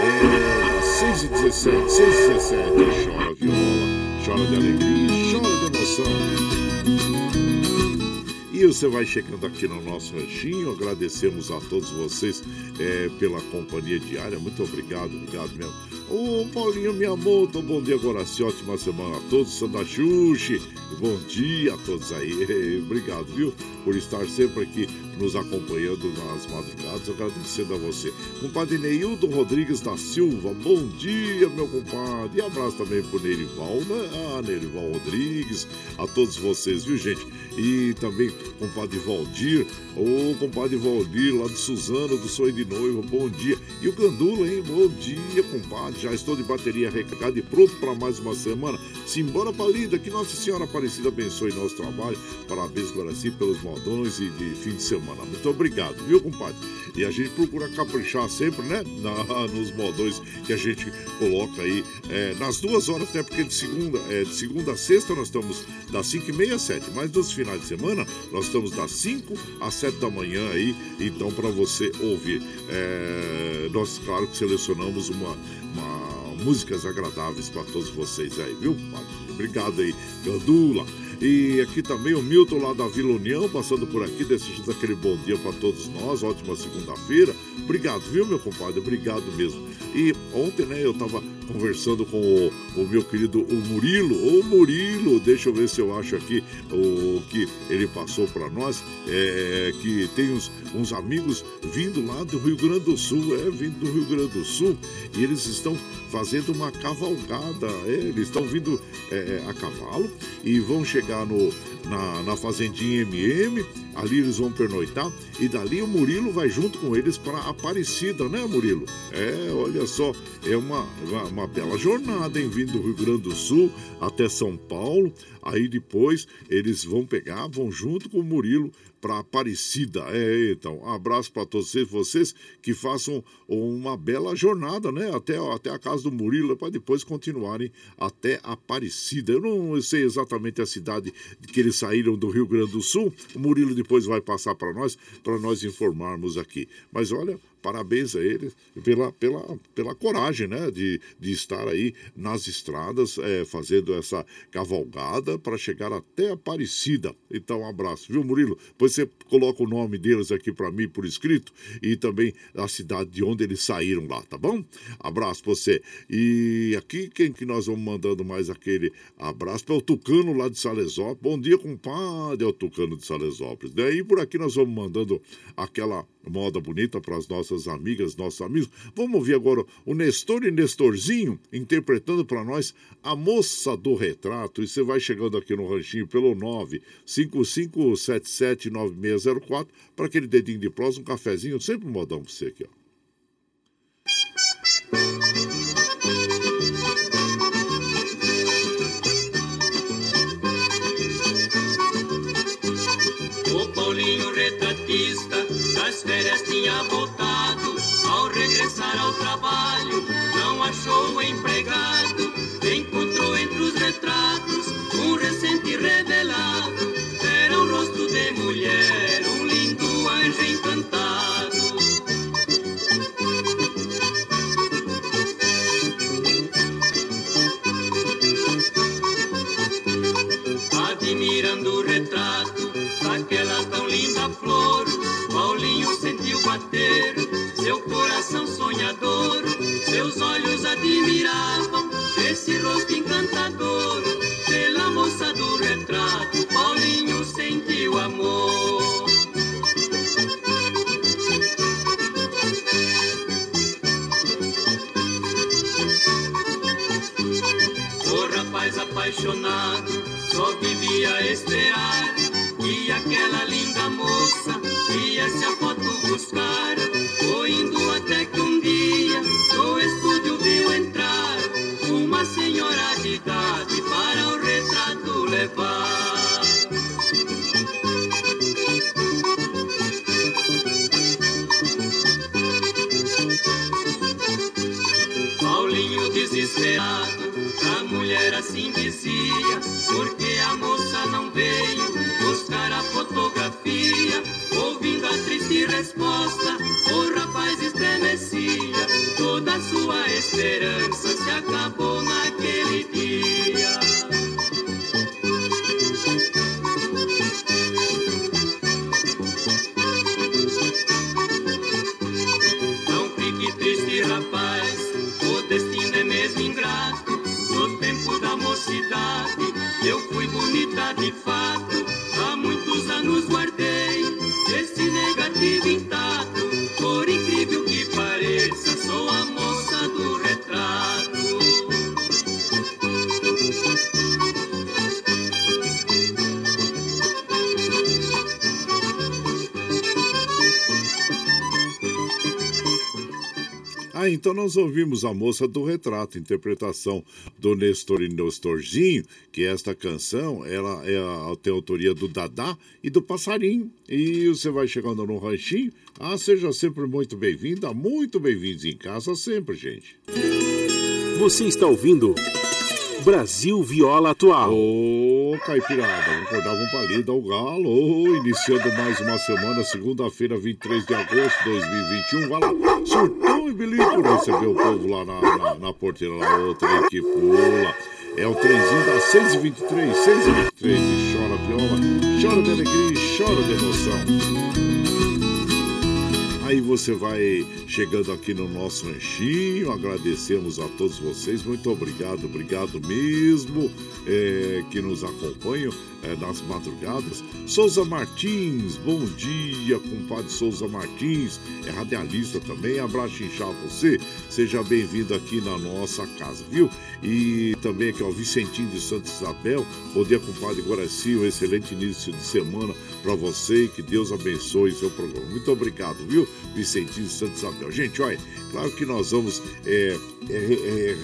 É 6 e 17, 6 e 17. Chora viola, chora de alegria, chora de emoção. E você vai chegando aqui no nosso ranchinho. Agradecemos a todos vocês é, pela companhia diária. Muito obrigado, obrigado mesmo. Ô Paulinho Miyamoto, bom dia agora sim, ótima semana a todos. Sandra Xuxi, bom dia a todos aí. Obrigado, viu, por estar sempre aqui nos acompanhando nas madrugadas. Agradecendo a você. Compadre Neildo Rodrigues da Silva, bom dia, meu compadre. E abraço também pro Nerival, né? Ah, Nerival Rodrigues, a todos vocês, viu, gente? E também compadre Valdir, ô compadre Valdir, lá de Suzano, do Sonho de Noiva, bom dia. E o Gandula, hein? Bom dia, compadre. Já estou de bateria recarregada e pronto para mais uma semana. Simbora pra que Nossa Senhora Aparecida abençoe nosso trabalho. Parabéns, Guaraci, pelos modões e de fim de semana. Muito obrigado, viu, compadre? E a gente procura caprichar sempre, né? Na, nos modões que a gente coloca aí é, nas duas horas, né? Porque de segunda, é, de segunda a sexta nós estamos das 5 e meia às 7. Mas nos finais de semana nós estamos das 5 às 7 da manhã aí. Então, para você ouvir. É, nós, claro que selecionamos uma, uma músicas agradáveis para todos vocês aí, viu? Obrigado aí, Gandula. E aqui também o Milton lá da Vila União, passando por aqui, desejando aquele bom dia para todos nós. Ótima segunda-feira. Obrigado, viu, meu compadre? Obrigado mesmo. E ontem, né, eu tava conversando com o, o meu querido o Murilo. Ô Murilo, deixa eu ver se eu acho aqui o que ele passou para nós. É que tem uns, uns amigos vindo lá do Rio Grande do Sul, é, vindo do Rio Grande do Sul, e eles estão fazendo uma cavalgada. É, eles estão vindo é, a cavalo e vão chegar no, na, na fazendinha MM. Ali eles vão pernoitar e dali o Murilo vai junto com eles para Aparecida, né, Murilo? É, olha só, é uma, uma, uma bela jornada, hein? Vindo do Rio Grande do Sul até São Paulo. Aí depois eles vão pegar, vão junto com o Murilo para Aparecida. É, então, abraço para todos vocês que façam uma bela jornada, né? Até, até a casa do Murilo, para depois continuarem até Aparecida. Eu não sei exatamente a cidade que eles saíram do Rio Grande do Sul. O Murilo depois vai passar para nós, para nós informarmos aqui. Mas olha, parabéns a eles pela, pela, pela coragem né, de, de estar aí nas estradas é, fazendo essa cavalgada para chegar até Aparecida. Então, um abraço, viu, Murilo? Depois você coloca o nome deles aqui para mim por escrito e também a cidade de onde eles saíram lá, tá bom? Abraço você. E aqui, quem que nós vamos mandando mais aquele abraço? Para o Tucano lá de Salesópolis. Bom dia, compadre, é o Tucano de Salesópolis. Daí por aqui nós vamos mandando aquela moda bonita para as nossas amigas, nossos amigos. Vamos ouvir agora o Nestor e Nestorzinho interpretando para nós a moça do retrato. E você vai chegando aqui no ranchinho pelo 955779604 para aquele dedinho de prosa, um cafezinho, sempre modão para você aqui, ó. Nós ouvimos a moça do retrato, interpretação do Nestor e Nestorzinho, que esta canção ela é a, tem a autoria do Dadá e do Passarinho. E você vai chegando no ranchinho. Ah, seja sempre muito bem-vinda, muito bem-vindos em casa sempre, gente. Você está ouvindo Brasil Viola Atual. Ô, Caipirada, vamos acordar um palido ao galo. Ô, iniciando mais uma semana, segunda-feira, 23 de agosto de 2021. Vai lá, surtão e bilico recebeu o povo lá na, na, na porteira, lá, o trem que pula. É o trenzinho das 6h23, 6h23, e chora viola, chora de alegria e chora de emoção. Aí você vai chegando aqui no nosso ranchinho, agradecemos a todos vocês, muito obrigado, obrigado mesmo é, que nos acompanham é, nas madrugadas. Souza Martins, bom dia, compadre Souza Martins, é radialista também, abraço inchado você, seja bem-vindo aqui na nossa casa, viu? E também aqui, ó, Vicentinho de Santa Isabel, bom dia, compadre Guaraci, um excelente início de semana para você que Deus abençoe seu programa. Muito obrigado, viu? Vicentinho de Santa Isabel. Gente, olha, claro que nós vamos é, é,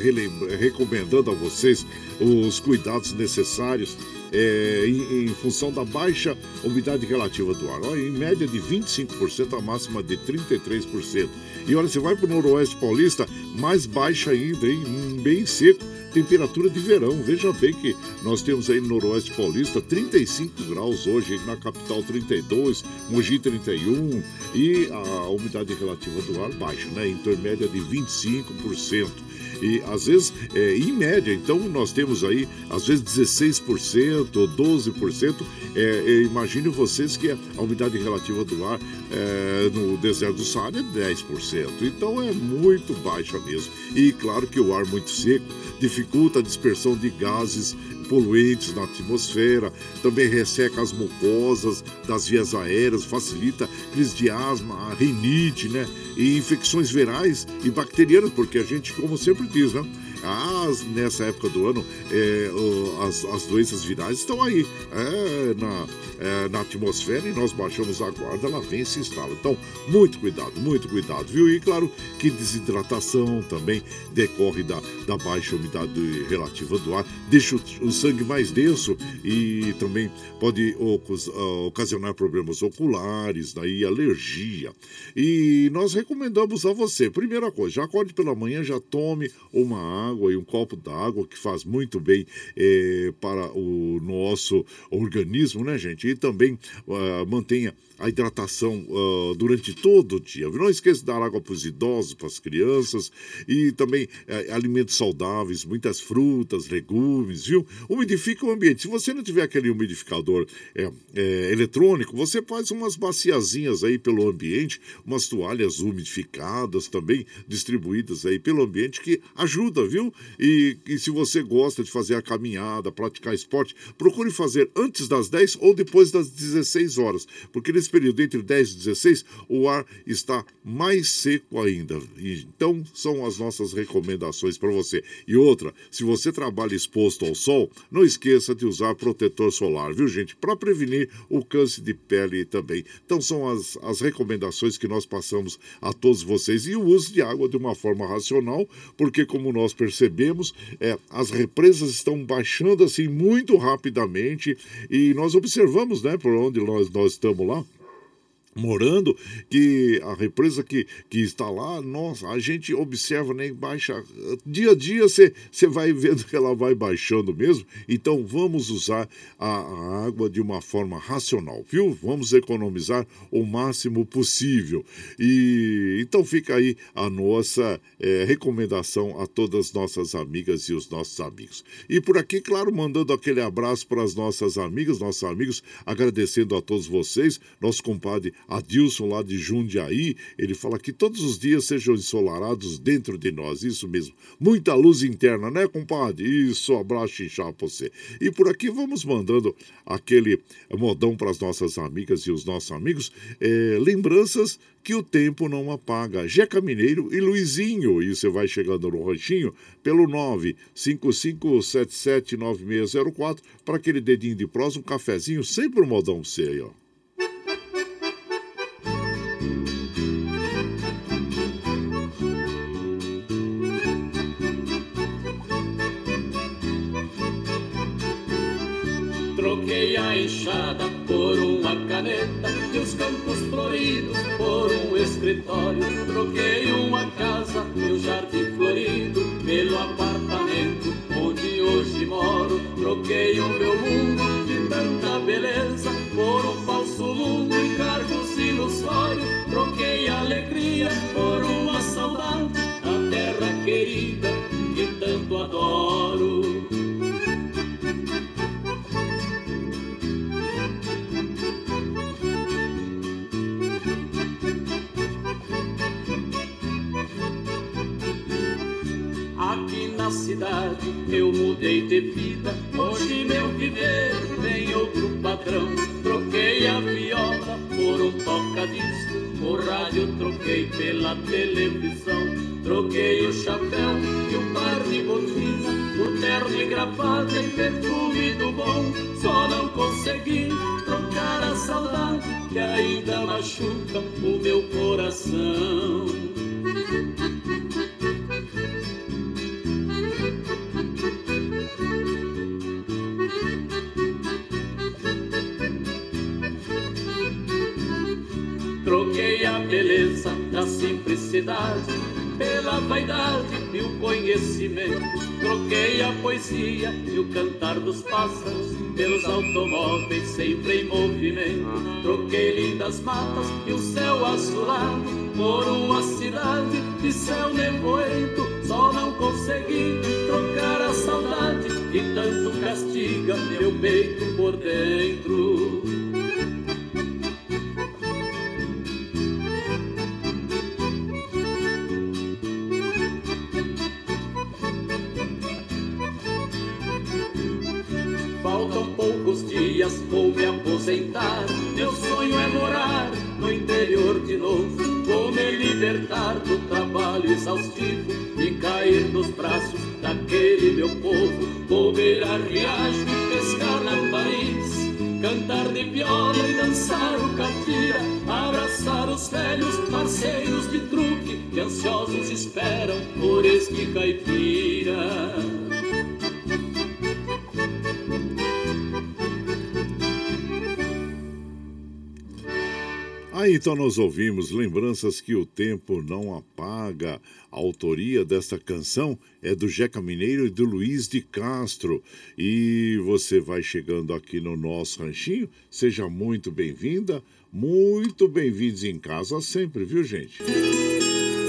é, recomendando a vocês os cuidados necessários é, em, em função da baixa umidade relativa do ar. Olha, em média de 25%, a máxima de 33%. E olha, você vai para o noroeste paulista, mais baixa ainda, hein? Hum, bem seco temperatura de verão. Veja bem que nós temos aí no Noroeste Paulista 35 graus hoje, na capital 32, Mogi 31 e a umidade relativa do ar baixa, né? Em torno média de 25%. E às vezes, é, em média, então nós temos aí, às vezes 16%, 12%. É, imagine vocês que a umidade relativa do ar é, no deserto do Saara é 10%. Então é muito baixa mesmo. E claro que o ar muito seco dificulta a dispersão de gases poluentes na atmosfera, também resseca as mucosas das vias aéreas, facilita crise de asma, a rinite, né? E infecções virais e bacterianas, porque a gente, como sempre diz, né? As, nessa época do ano, é, o- as, as doenças virais estão aí é, na, é, na atmosfera e nós baixamos a guarda, ela vem e se instala. Então, muito cuidado, muito cuidado, viu? E claro que desidratação também decorre da, da baixa umidade relativa do ar, deixa o, o sangue mais denso e também pode ocus- ah, ocasionar problemas oculares, daí alergia. E nós recomendamos a você, primeira coisa, já acorde pela manhã, já tome uma água e um copo d'água, que faz muito bem eh, para o nosso organismo, né, gente? E também ah, mantenha a hidratação ah, durante todo o dia. Não esqueça de dar água para os idosos, para as crianças e também eh, alimentos saudáveis, muitas frutas, legumes, viu? Umidifica o ambiente. Se você não tiver aquele umidificador eh, eh, eletrônico, você faz umas baciazinhas aí pelo ambiente, umas toalhas umidificadas também distribuídas aí pelo ambiente que ajuda, viu? E, e se você gosta de fazer a caminhada, praticar esporte, procure fazer antes das 10 ou depois das 16 horas, porque nesse nesse período entre 10 e 16, o ar está mais seco ainda. Então, são as nossas recomendações para você. E outra, se você trabalha exposto ao sol, não esqueça de usar protetor solar, viu, gente? Para prevenir o câncer de pele também. Então, são as, as recomendações que nós passamos a todos vocês. E o uso de água de uma forma racional, porque, como nós percebemos, é, as represas estão baixando assim muito rapidamente e nós observamos, né, por onde nós, nós estamos lá morando, que a represa que, que está lá, nossa, a gente observa, né, baixa, dia a dia você vai vendo que ela vai baixando mesmo, então vamos usar a, a, água de uma forma racional, viu? Vamos economizar o máximo possível. E então fica aí a nossa é, recomendação a todas as nossas amigas e os nossos amigos. E por aqui, claro, mandando aquele abraço para as nossas amigas, nossos amigos, agradecendo a todos vocês, nosso compadre Adilson lá de Jundiaí, ele fala que todos os dias sejam ensolarados dentro de nós, isso mesmo. Muita luz interna, né, compadre? Isso, abraço inchar pra você. E por aqui vamos mandando aquele modão para as nossas amigas e os nossos amigos, é, lembranças que o tempo não apaga. Jeca Mineiro e Luizinho. E você vai chegando no ranchinho pelo 955779604 para aquele dedinho de prosa, um cafezinho, sempre um modão pra você aí, ó. Enxada por uma caneta e os campos floridos por um escritório. Troquei uma casa e um jardim florido pelo apartamento onde hoje moro. Troquei o meu mundo de tanta beleza por um falso mundo em cargos ilusórios. Troquei a alegria por uma saudade da terra querida que tanto adoro. Cidade eu mudei de vida. Hoje meu viver tem outro padrão. Troquei a viola por um toca-disco. O rádio troquei pela televisão. Troquei o chapéu e um par de botina. O terno e gravata e perfume do bom. Só não consegui trocar a saudade que ainda machuca o meu coração. Pela vaidade e o conhecimento. Troquei a poesia e o cantar dos pássaros pelos automóveis sempre em movimento. Troquei lindas matas e o céu azulado por uma cidade de céu nevoento. Só não consegui trocar a saudade que tanto castiga meu peito por dentro. Nós ouvimos Lembranças que o Tempo Não Apaga. A autoria desta canção é do Jeca Mineiro e do Luiz de Castro. E você vai chegando aqui no nosso ranchinho, seja muito bem-vinda, muito bem-vindos em casa sempre, viu gente?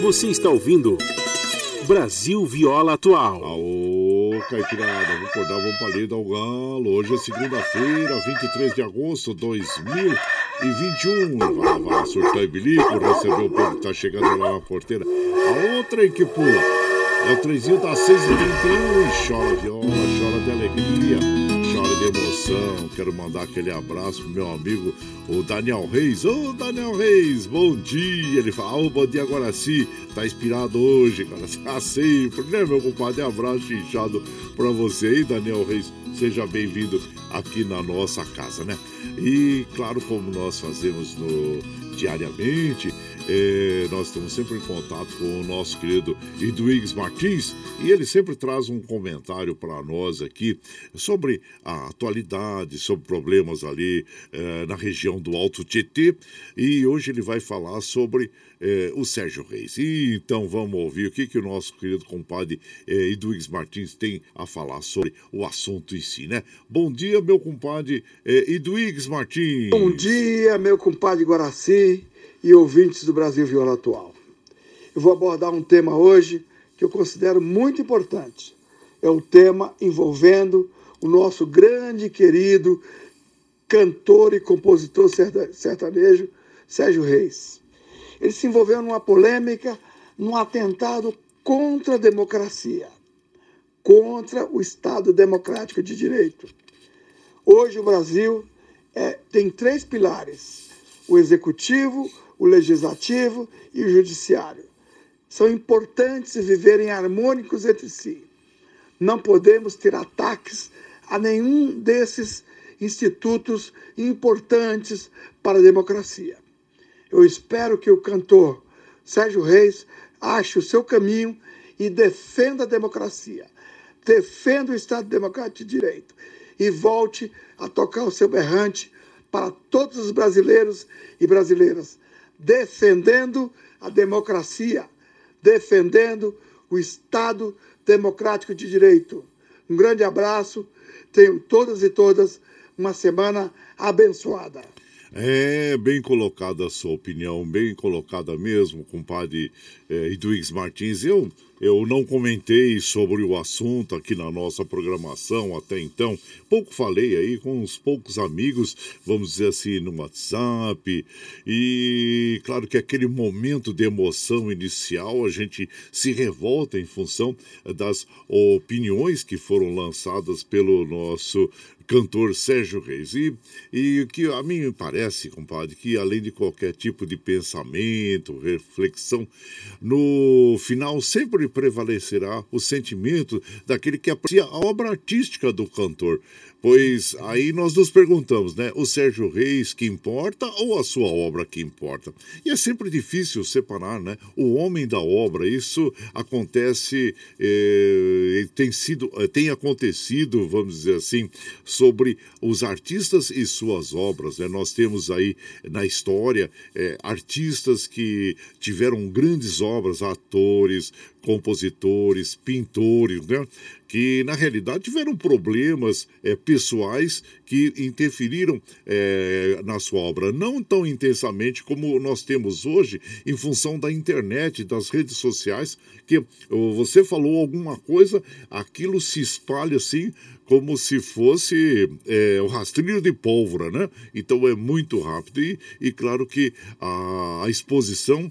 Você está ouvindo Brasil Viola Atual. Aô, Caipirada, vamos acordar, vamos palida ao galo. Hoje é segunda-feira, 23 de agosto de 2000 e 21. Vai, vai, surtar e bilico, recebeu o povo que tá chegando lá na porteira. A outra que pula é o trenzinho das 6h31 e chora viola, chora de alegria, chora de emoção. Quero mandar aquele abraço pro meu amigo, o Daniel Reis. Ô, Daniel Reis, bom dia. Ele fala, ô, bom dia, agora sim. Tá inspirado hoje, cara. Ah, sempre, né, meu compadre? Abraço inchado pra você aí, Daniel Reis. Seja bem-vindo aqui na nossa casa, né? E, claro, como nós fazemos no, diariamente, nós estamos sempre em contato com o nosso querido Edwigs Martins e ele sempre traz um comentário para nós aqui sobre a atualidade, sobre problemas ali é, na região do Alto Tietê e hoje ele vai falar sobre é, o Sérgio Reis. E, então vamos ouvir o que, que o nosso querido compadre é, Edwigs Martins tem a falar sobre o assunto em si, né? Bom dia, meu compadre é, Edwigs Martins. Bom dia, meu compadre Guaraci e ouvintes do Brasil Viola Atual. Eu vou abordar um tema hoje que eu considero muito importante. É o tema envolvendo o nosso grande querido cantor e compositor sertanejo Sérgio Reis. Ele se envolveu numa polêmica, num atentado contra a democracia, contra o Estado democrático de direito. Hoje o Brasil é, tem três pilares: o executivo, o legislativo e o judiciário. São importantes viverem harmônicos entre si. Não podemos ter ataques a nenhum desses institutos importantes para a democracia. Eu espero que o cantor Sérgio Reis ache o seu caminho e defenda a democracia, defenda o Estado Democrático de Direito e volte a tocar o seu berrante para todos os brasileiros e brasileiras, defendendo a democracia, defendendo o Estado democrático de direito. Um grande abraço, tenham todas e todas uma semana abençoada. É bem colocada a sua opinião, bem colocada mesmo, compadre é, Edwigs Martins. Eu eu não comentei sobre o assunto aqui na nossa programação até então. Pouco falei aí com uns poucos amigos, vamos dizer assim, no WhatsApp. E claro que aquele momento de emoção inicial, a gente se revolta em função das opiniões que foram lançadas pelo nosso cantor Sérgio Reis. E, e que a mim parece, compadre, que além de qualquer tipo de pensamento, reflexão, no final sempre prevalecerá o sentimento daquele que aprecia a obra artística do cantor. Pois aí nós nos perguntamos, né? O Sérgio Reis que importa ou a sua obra que importa? E é sempre difícil separar, né? O homem da obra. Isso acontece, eh, tem sido, eh, tem acontecido, vamos dizer assim, sobre os artistas e suas obras. Né? Nós temos aí na história eh, artistas que tiveram grandes obras, atores, compositores, pintores, né? Que na realidade tiveram problemas é, pessoais que interferiram é, na sua obra, não tão intensamente como nós temos hoje, em função da internet, das redes sociais, que você falou alguma coisa, aquilo se espalha assim como se fosse é, o rastrilho de pólvora, né? Então é muito rápido e, e claro que a, a exposição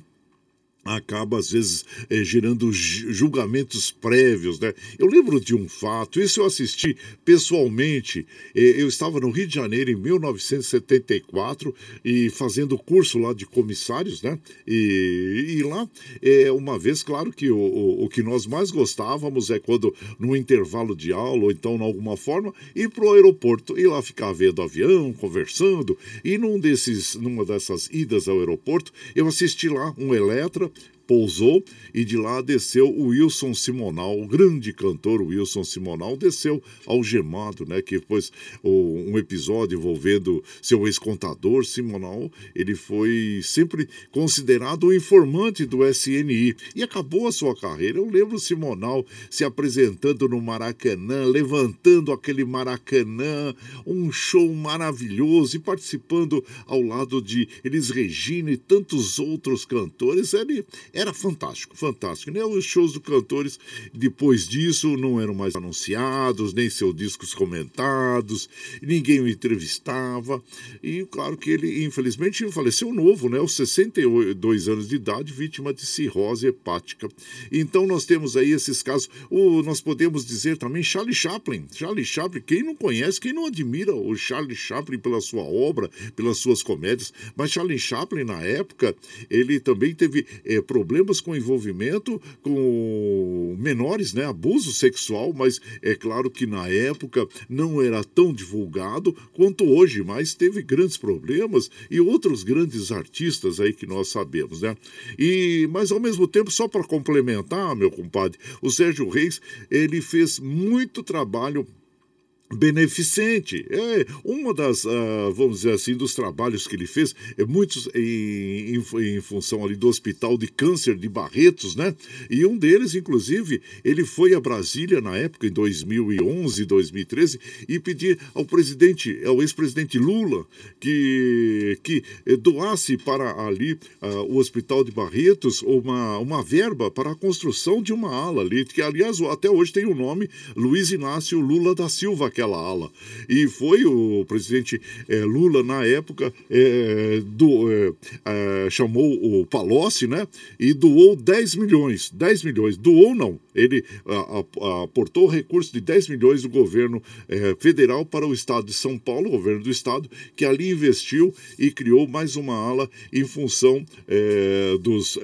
acaba às vezes é, gerando julgamentos prévios, né? Eu lembro de um fato, isso eu assisti pessoalmente. É, eu estava no Rio de Janeiro em 1974 e fazendo curso lá de comissários, né? E, e lá, é, uma vez, claro que o, o, o, que nós mais gostávamos é quando no intervalo de aula ou então de alguma forma ir para o aeroporto e lá ficar vendo avião, conversando. E num desses, numa dessas idas ao aeroporto, eu assisti lá um Eletra pousou e de lá desceu o Wilson Simonal, o grande cantor Wilson Simonal, desceu algemado, né? Que depois um episódio envolvendo seu ex-contador Simonal, ele foi sempre considerado o informante do SNI e acabou a sua carreira. Eu lembro Simonal se apresentando no Maracanã, levantando aquele Maracanã, um show maravilhoso e participando ao lado de Elis Regina e tantos outros cantores. Ele era fantástico, fantástico. Né? Os shows dos cantores, depois disso, não eram mais anunciados, nem seus discos comentados, ninguém o entrevistava. E claro que ele, infelizmente, faleceu novo, né? aos 62 anos de idade, vítima de cirrose hepática. Então nós temos aí esses casos. O, nós podemos dizer também Charlie Chaplin. Charlie Chaplin, quem não conhece, quem não admira o Charlie Chaplin pela sua obra, pelas suas comédias, mas Charlie Chaplin, na época, ele também teve é, problemas com envolvimento com menores, né? Abuso sexual, mas é claro que na época não era tão divulgado quanto hoje, mas teve grandes problemas e outros grandes artistas aí que nós sabemos, né? E, mas ao mesmo tempo, só para complementar, meu compadre, o Sérgio Reis, ele fez muito trabalho beneficente. É uma das, uh, vamos dizer assim, dos trabalhos que ele fez, é muitos em, em, em, função ali do Hospital de Câncer de Barretos, né? E um deles, inclusive, ele foi a Brasília na época, em 2011, 2013, e pedir ao presidente, ao ex-presidente Lula, que, que doasse para ali uh, o Hospital de Barretos uma, uma verba para a construção de uma ala ali, que aliás até hoje tem o nome Luiz Inácio Lula da Silva, aquela ala. E foi o presidente é, Lula, na época, é, do, é, chamou o Palocci, né? E doou 10 milhões. 10 milhões. Doou não. Ele aportou recurso de 10 milhões do governo federal para o estado de São Paulo, governo do estado, que ali investiu e criou mais uma ala em função dos,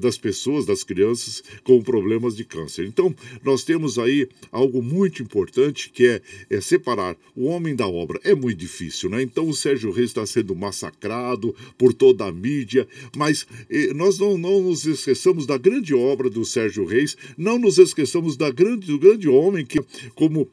das pessoas, das crianças com problemas de câncer. Então, nós temos aí algo muito importante que é é, separar o homem da obra é muito difícil, né? Então o Sérgio Reis está sendo massacrado por toda a mídia, mas eh, nós não, não nos esqueçamos da grande obra do Sérgio Reis, não nos esqueçamos da grande, do grande homem que, como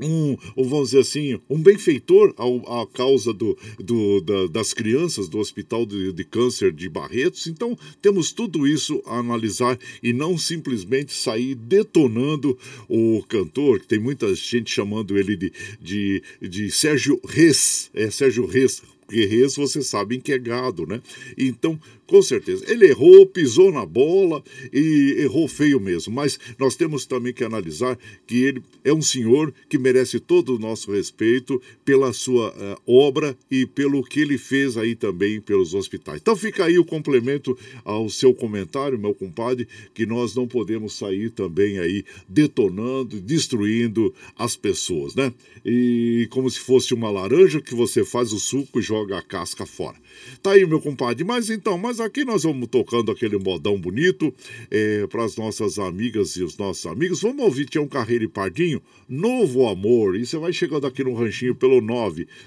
um, vamos dizer assim, um benfeitor à causa do, do, da, das crianças do Hospital de, de, Câncer de Barretos. Então, temos tudo isso a analisar e não simplesmente sair detonando o cantor, que tem muita gente chamando ele de, de, de Sérgio Reis, é Sérgio Reis, porque Reis vocês sabem que é gado, né? Então, com certeza. Ele errou, pisou na bola e errou feio mesmo. Mas nós temos também que analisar que ele é um senhor que merece todo o nosso respeito pela sua uh, obra e pelo que ele fez aí também pelos hospitais. Então fica aí o complemento ao seu comentário, meu compadre, que nós não podemos sair também aí detonando, destruindo as pessoas, né? E como se fosse uma laranja que você faz o suco e joga a casca fora. Tá aí, meu compadre. Mas então, mas aqui nós vamos tocando aquele modão bonito é, para as nossas amigas e os nossos amigos. Vamos ouvir Tião Carreiro e Pardinho, Novo Amor. E você vai chegando aqui no ranchinho pelo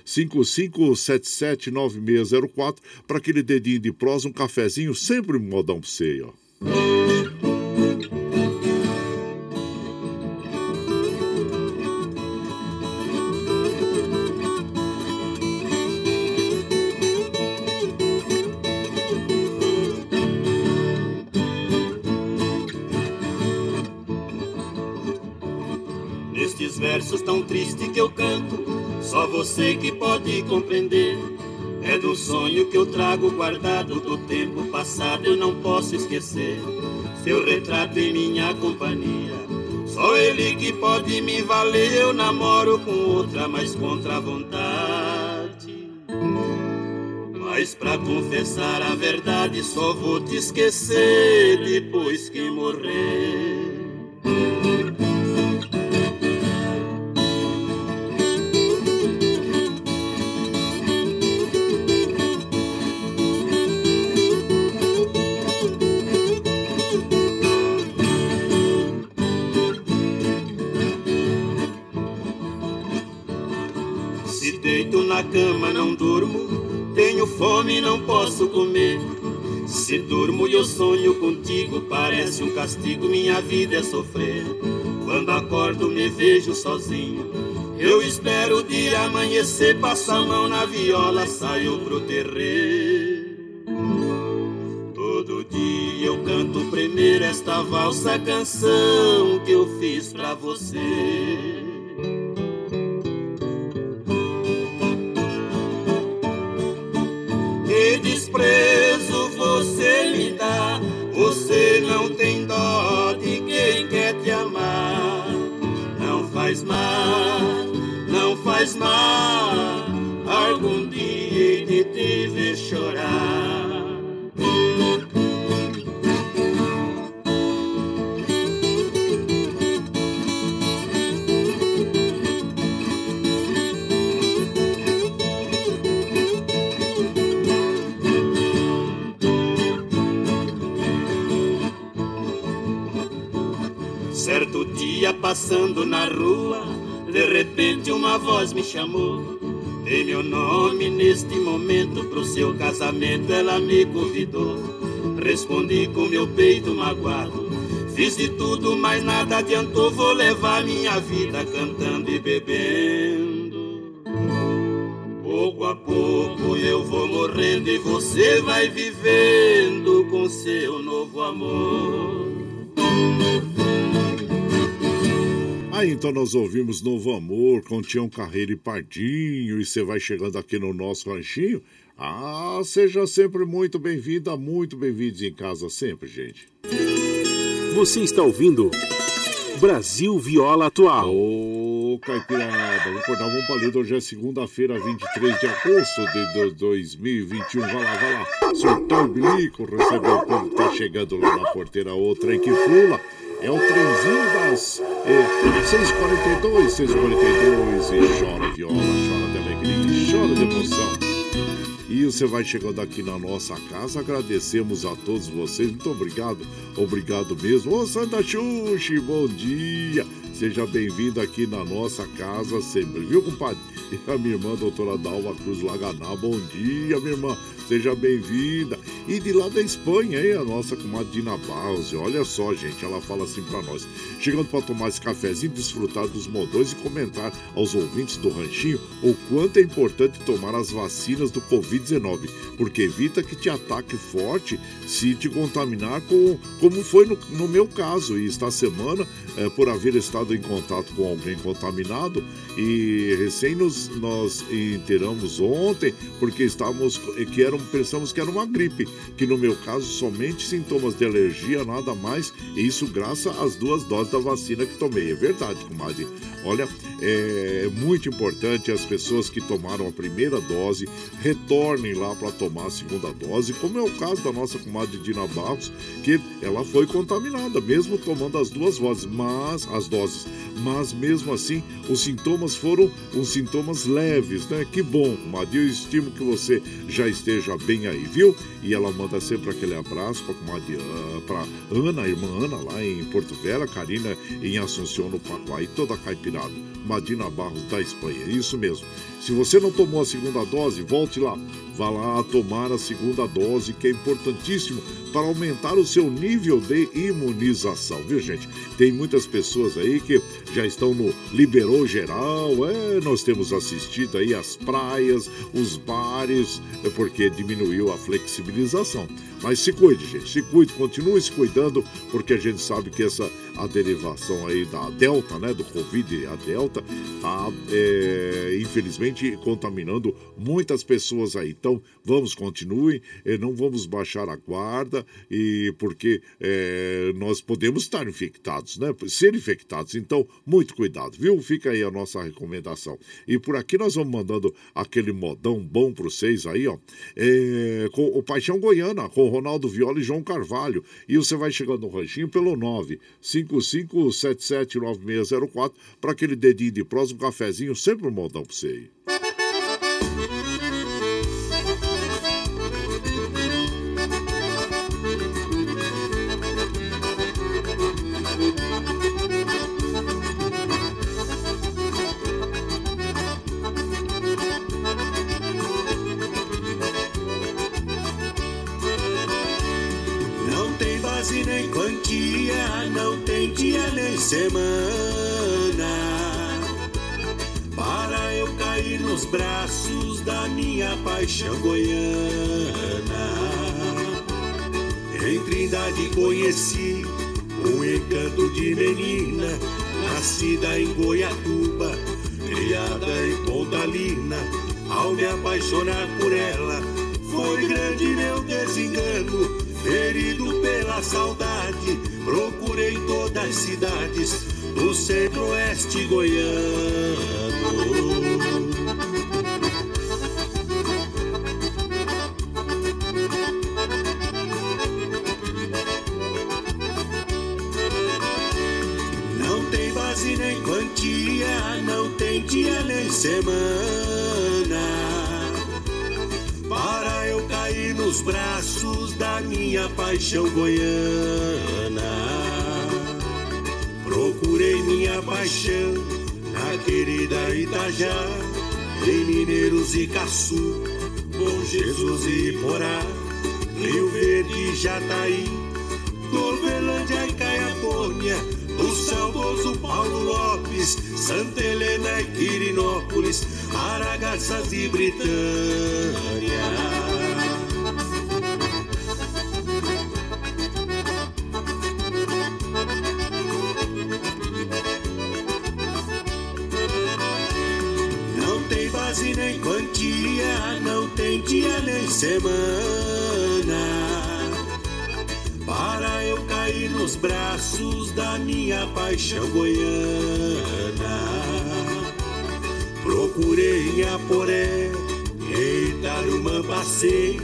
955779604 para aquele dedinho de prosa, um cafezinho, sempre modão para você ó. Eu canto, só você que pode compreender. É do sonho que eu trago guardado do tempo passado, eu não posso esquecer. Seu retrato em minha companhia, só ele que pode me valer. Eu namoro com outra, mas contra a vontade. Mas pra confessar a verdade, só vou te esquecer depois que morrer. Cama não durmo, tenho fome e não posso comer. Se durmo e eu sonho contigo, parece um castigo, minha vida é sofrer. Quando acordo me vejo sozinho, eu espero o dia amanhecer, passo a mão na viola, saio pro terreiro. Todo dia eu canto primeiro esta valsa canção que eu fiz pra você. que desprezo você me dá. Você não tem dó de quem quer te amar. Não faz mal, não faz mal. Algum dia de te ver chorar. Passando na rua, de repente uma voz me chamou. Dei meu nome neste momento pro seu casamento, ela me convidou. Respondi com meu peito magoado. Fiz de tudo, mas nada adiantou. Vou levar minha vida cantando e bebendo. Pouco a pouco eu vou morrendo e você vai vivendo com seu novo amor. Aí então nós ouvimos Novo Amor com Tião Carreiro e Pardinho e você vai chegando aqui no nosso ranchinho. Ah, seja sempre muito bem-vinda, muito bem-vindos em casa sempre, gente. Você está ouvindo Brasil Viola Atual. Ô, Caipirada, vou acordar, vamos pra lida. Hoje é segunda-feira, 23 de agosto de 2021. Vai lá, vai lá. Soltar o bilico, receber o povo que tá chegando lá na porteira. Outra aí que fula. É o trenzinho das é, 6h42, 6h42. E chora viola, chora de alegria, chora de emoção. E você vai chegando aqui na nossa casa. Agradecemos a todos vocês. Muito obrigado. Obrigado mesmo. Ô, Santa Xuxi, bom dia. Seja bem-vindo aqui na nossa casa sempre, viu, compadre? E a minha irmã, doutora Dalva Cruz Laganá, bom dia, minha irmã. Seja bem-vinda. E de lá da Espanha, hein, a nossa comadre Dina Barros. Olha só, gente, ela fala assim pra nós. Chegando para tomar esse cafezinho, desfrutar dos modões e comentar aos ouvintes do ranchinho o quanto é importante tomar as vacinas do Covid-19, porque evita que te ataque forte se te contaminar com, como foi no, no meu caso. E esta semana, é, por haver estado em contato com alguém contaminado, e recém nos, nós inteiramos ontem, porque estávamos que eram, pensamos que era uma gripe, que no meu caso somente sintomas de alergia, nada mais, e isso graças às duas doses da vacina que tomei. É verdade, comadre. Olha, é muito importante as pessoas que tomaram a primeira dose retornem lá para tomar a segunda dose, como é o caso da nossa comadre Dina Barros, que ela foi contaminada, mesmo tomando as duas vozes, mas as doses, mas mesmo assim os sintomas foram uns sintomas leves, né? Que bom, comadre. Eu estimo que você já esteja bem aí, viu? E ela manda sempre aquele abraço para comadre, para Ana, a irmã Ana lá em Porto Velho, a Karina em Assunção no Pacuá e toda a caipirada. Madina Barros da Espanha, isso mesmo. Se você não tomou a segunda dose, volte lá. Vá lá tomar a segunda dose, que é importantíssimo para aumentar o seu nível de imunização, viu gente? Tem muitas pessoas aí que já estão no liberou geral, é, nós temos assistido aí as praias, os bares, é porque diminuiu a flexibilização. Mas se cuide, gente, se cuide, continue se cuidando, porque a gente sabe que essa a derivação aí da Delta, né, do Covid, a Delta, tá, é, infelizmente, contaminando muitas pessoas aí. Então, vamos, continue, é, não vamos baixar a guarda, e porque é, nós podemos estar infectados, né, ser infectados. Então, muito cuidado, viu? Fica aí a nossa recomendação. E por aqui nós vamos mandando aquele modão bom para vocês aí, ó, é, com o Paixão Goiana, com Ronaldo Viola e João Carvalho. E você vai chegando no ranchinho pelo 955779604 para aquele dedinho de prós, um cafezinho, sempre um modão para você aí. Paixão goiana. Em Trindade conheci um encanto de menina, nascida em Goiatuba, criada em Pontalina. Ao me apaixonar por ela, foi grande meu desengano. Ferido pela saudade, procurei toda das cidades do centro-oeste goiano. Minha paixão goiana. Procurei minha paixão na querida Itajá, em Mineiros e Caçu, Bom Jesus e Porá, Rio Verde e Jataí, Corvelândia e Caiapônia, do saudoso Paulo Lopes, Santa Helena e Quirinópolis, Aragaças e Britânia. Braços da minha paixão goiana. Procurei em Aporé, em Tarumã passei,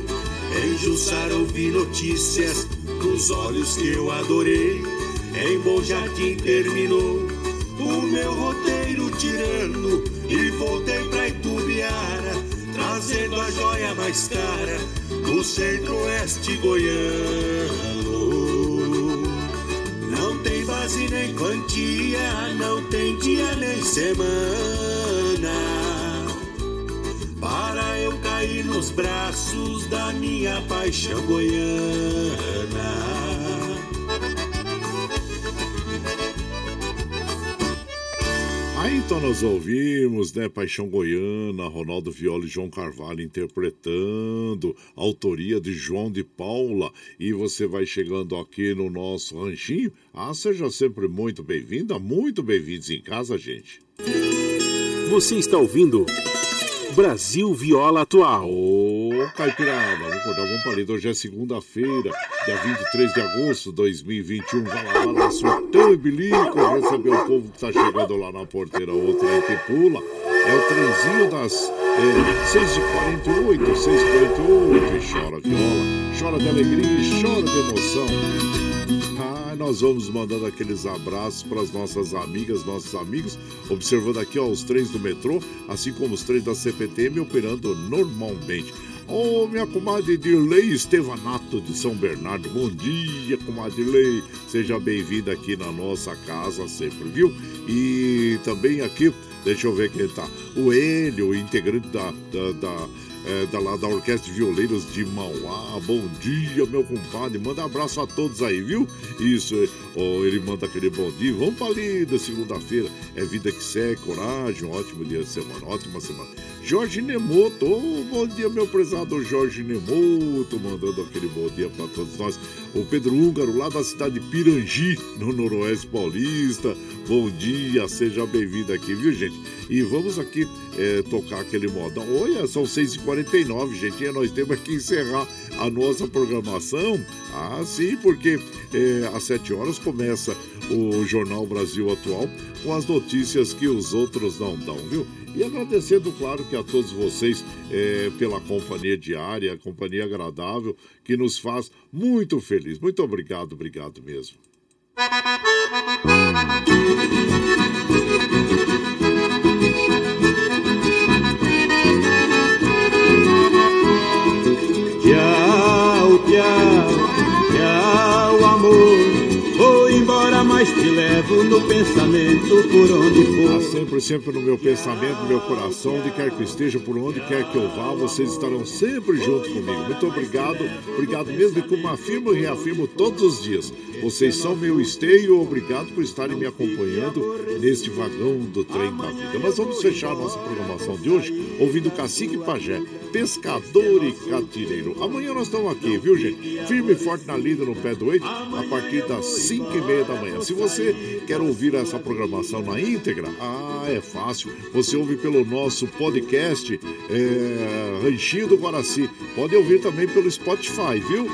em Jussara ouvi notícias dos olhos que eu adorei. Em Bom Jardim terminou o meu roteiro tirano e voltei pra Itubiara, trazendo a joia mais cara do centro-oeste goiano. Nem quantia, não tem dia nem semana para eu cair nos braços da minha paixão goiana. Aí então nós ouvimos, né, Paixão Goiana, Ronaldo Viola e João Carvalho interpretando, autoria de João de Paula. E você vai chegando aqui no nosso ranchinho. Ah, seja sempre muito bem-vinda, muito bem-vindos em casa, gente. Você está ouvindo Brasil Viola Atual. Ô, Caipirada, vamos acordar, vamos para Hoje é segunda-feira, dia 23 de agosto de 2021. Vai lá, vai lá, surtão e bilico, receber o povo que tá chegando lá na porteira, outro aí que pula. É o trenzinho das é, 6h48, 6h48. E chora viola, chora de alegria e chora de emoção. Nós vamos mandando aqueles abraços para as nossas amigas, nossos amigos, observando aqui ó, os trens do metrô, assim como os trens da CPTM operando normalmente. Ô, oh, minha comadre Dirley Estevanato de São Bernardo, bom dia, comadre Dirley. Seja bem-vinda aqui na nossa casa sempre, viu? E também aqui, deixa eu ver quem tá. O Hélio, integrante da, da, da é, da, lá da Orquestra de Violeiros de Mauá. Bom dia, meu compadre. Manda abraço a todos aí, viu? Isso, oh, ele manda aquele bom dia. Vamos pra lida, segunda-feira. É vida que segue, coragem, um ótimo dia de semana, ótima semana. Jorge Nemoto, oh, bom dia, meu prezado Jorge Nemoto, mandando aquele bom dia para todos nós. O Pedro Húngaro, lá da cidade de Pirangi, no Noroeste Paulista. Bom dia, seja bem-vindo aqui, viu, gente? E vamos aqui é, tocar aquele modão. Olha, são 6h49, gente, e nós temos que encerrar a nossa programação. Ah, sim, porque é, às 7 horas começa o Jornal Brasil Atual com as notícias que os outros não dão, viu? E agradecendo, claro, que a todos vocês é, pela companhia diária, a companhia agradável, que nos faz muito feliz. Muito obrigado, obrigado mesmo. Levo no pensamento por onde for. Ah, sempre, sempre no meu pensamento, no meu coração, onde quer que esteja, por onde quer que eu vá, vocês estarão sempre junto comigo. Muito obrigado, obrigado mesmo, e como afirmo e reafirmo todos os dias. Vocês são meu esteio, obrigado por estarem me acompanhando neste vagão do trem da vida. Nós vamos fechar nossa programação de hoje ouvindo Cacique Pajé, pescador e catireiro. Amanhã nós estamos aqui, viu gente? Firme e forte na lida no pé do oito, a partir das 5 e meia da manhã. Se você quer ouvir essa programação na íntegra, ah, é fácil. Você ouve pelo nosso podcast é, Ranchinho do Guaraci. Pode ouvir também pelo Spotify, viu?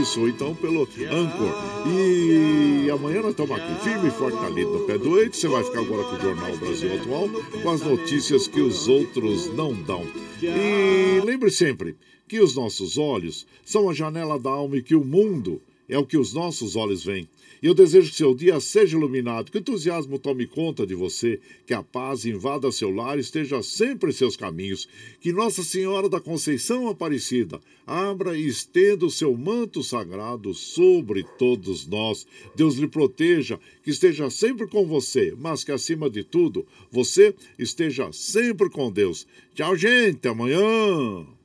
Isso, ou então pelo Anchor. E amanhã nós estamos aqui, firme e fortalecido no pé do eito. Você vai ficar agora com o Jornal Brasil Atual, com as notícias que os outros não dão. E lembre sempre que os nossos olhos são a janela da alma e que o mundo é o que os nossos olhos veem. E eu desejo que seu dia seja iluminado, que o entusiasmo tome conta de você, que a paz invada seu lar e esteja sempre em seus caminhos. Que Nossa Senhora da Conceição Aparecida abra e estenda o seu manto sagrado sobre todos nós. Deus lhe proteja, que esteja sempre com você, mas que acima de tudo, você esteja sempre com Deus. Tchau, gente. Amanhã.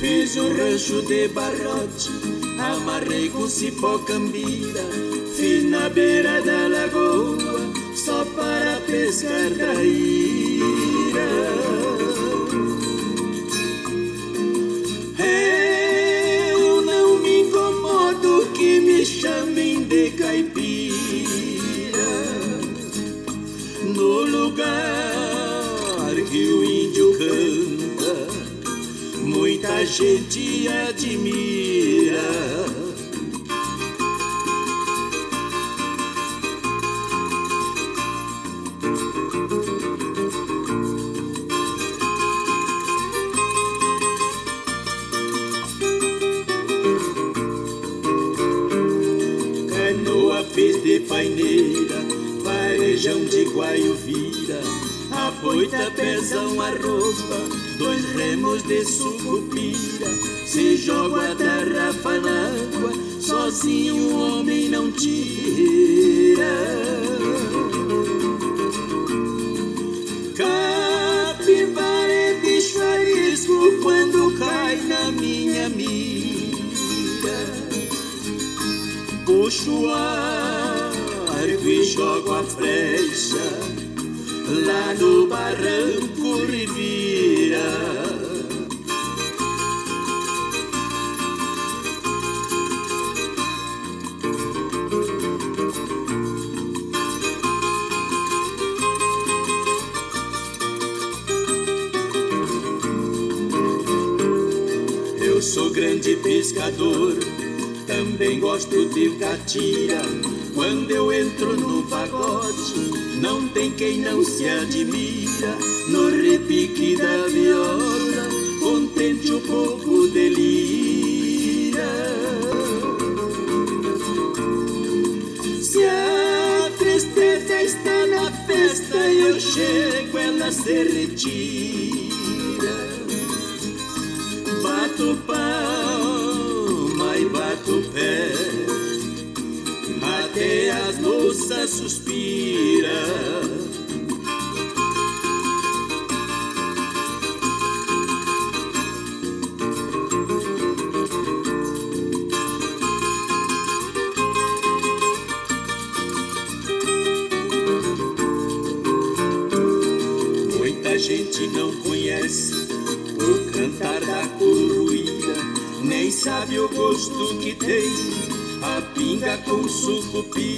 Fiz um rancho de barrote, amarrei com cipó cambira. Fui na beira da lagoa, só para pescar me incomodo que me chamem de caipira. No lugar que o índio canta, muita gente admira. Canoa fez de paineira, varejão de guaio vira a boita pesa uma roupa, dois remos de sucupira. Se joga a tarrafa na água, sozinho um homem não tira. Capivara é bicho arisco quando cai na minha mira. Puxo o arco e jogo a flecha lá no barranco Rivira. Eu sou grande pescador, também gosto de catira. Quando eu entro no pagode, não tem quem não se admira no repique da viola, contente o povo delira. Se a tristeza está na festa, eu chego, ela se retira. Moças suspiram. Muita gente não conhece o cantar da coruíra, nem sabe o gosto que tem a pinga com sucupira,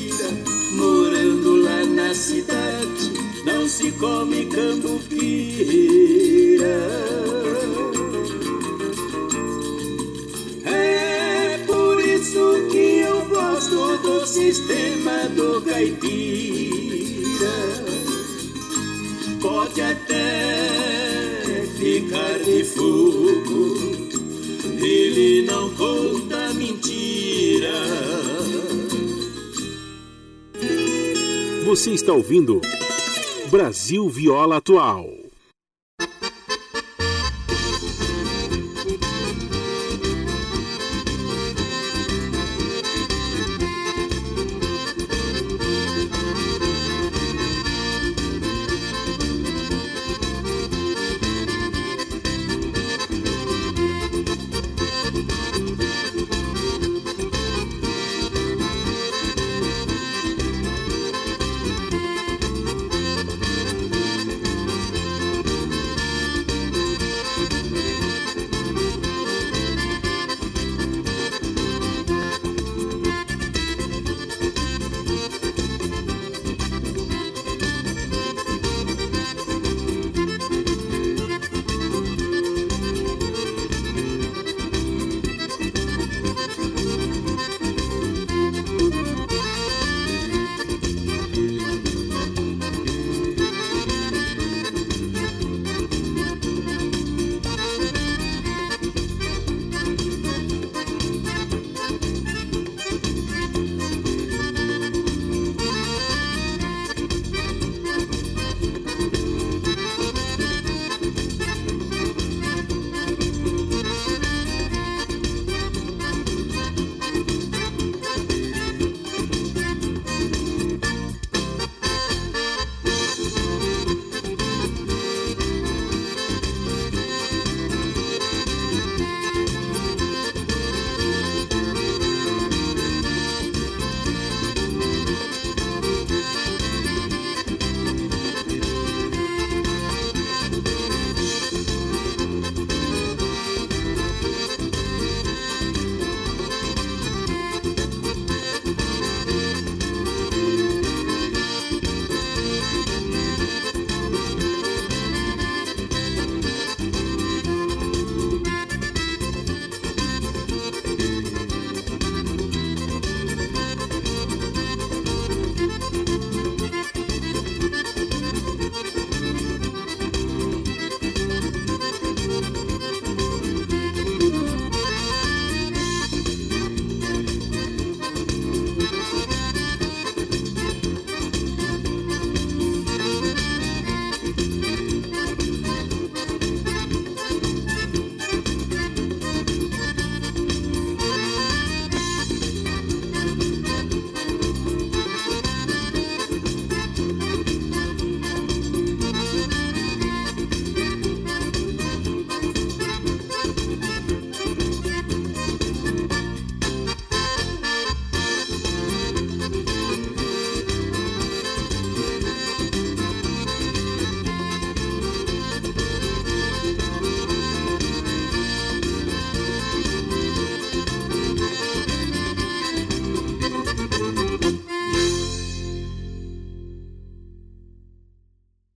está ouvindo Brasil Viola Atual.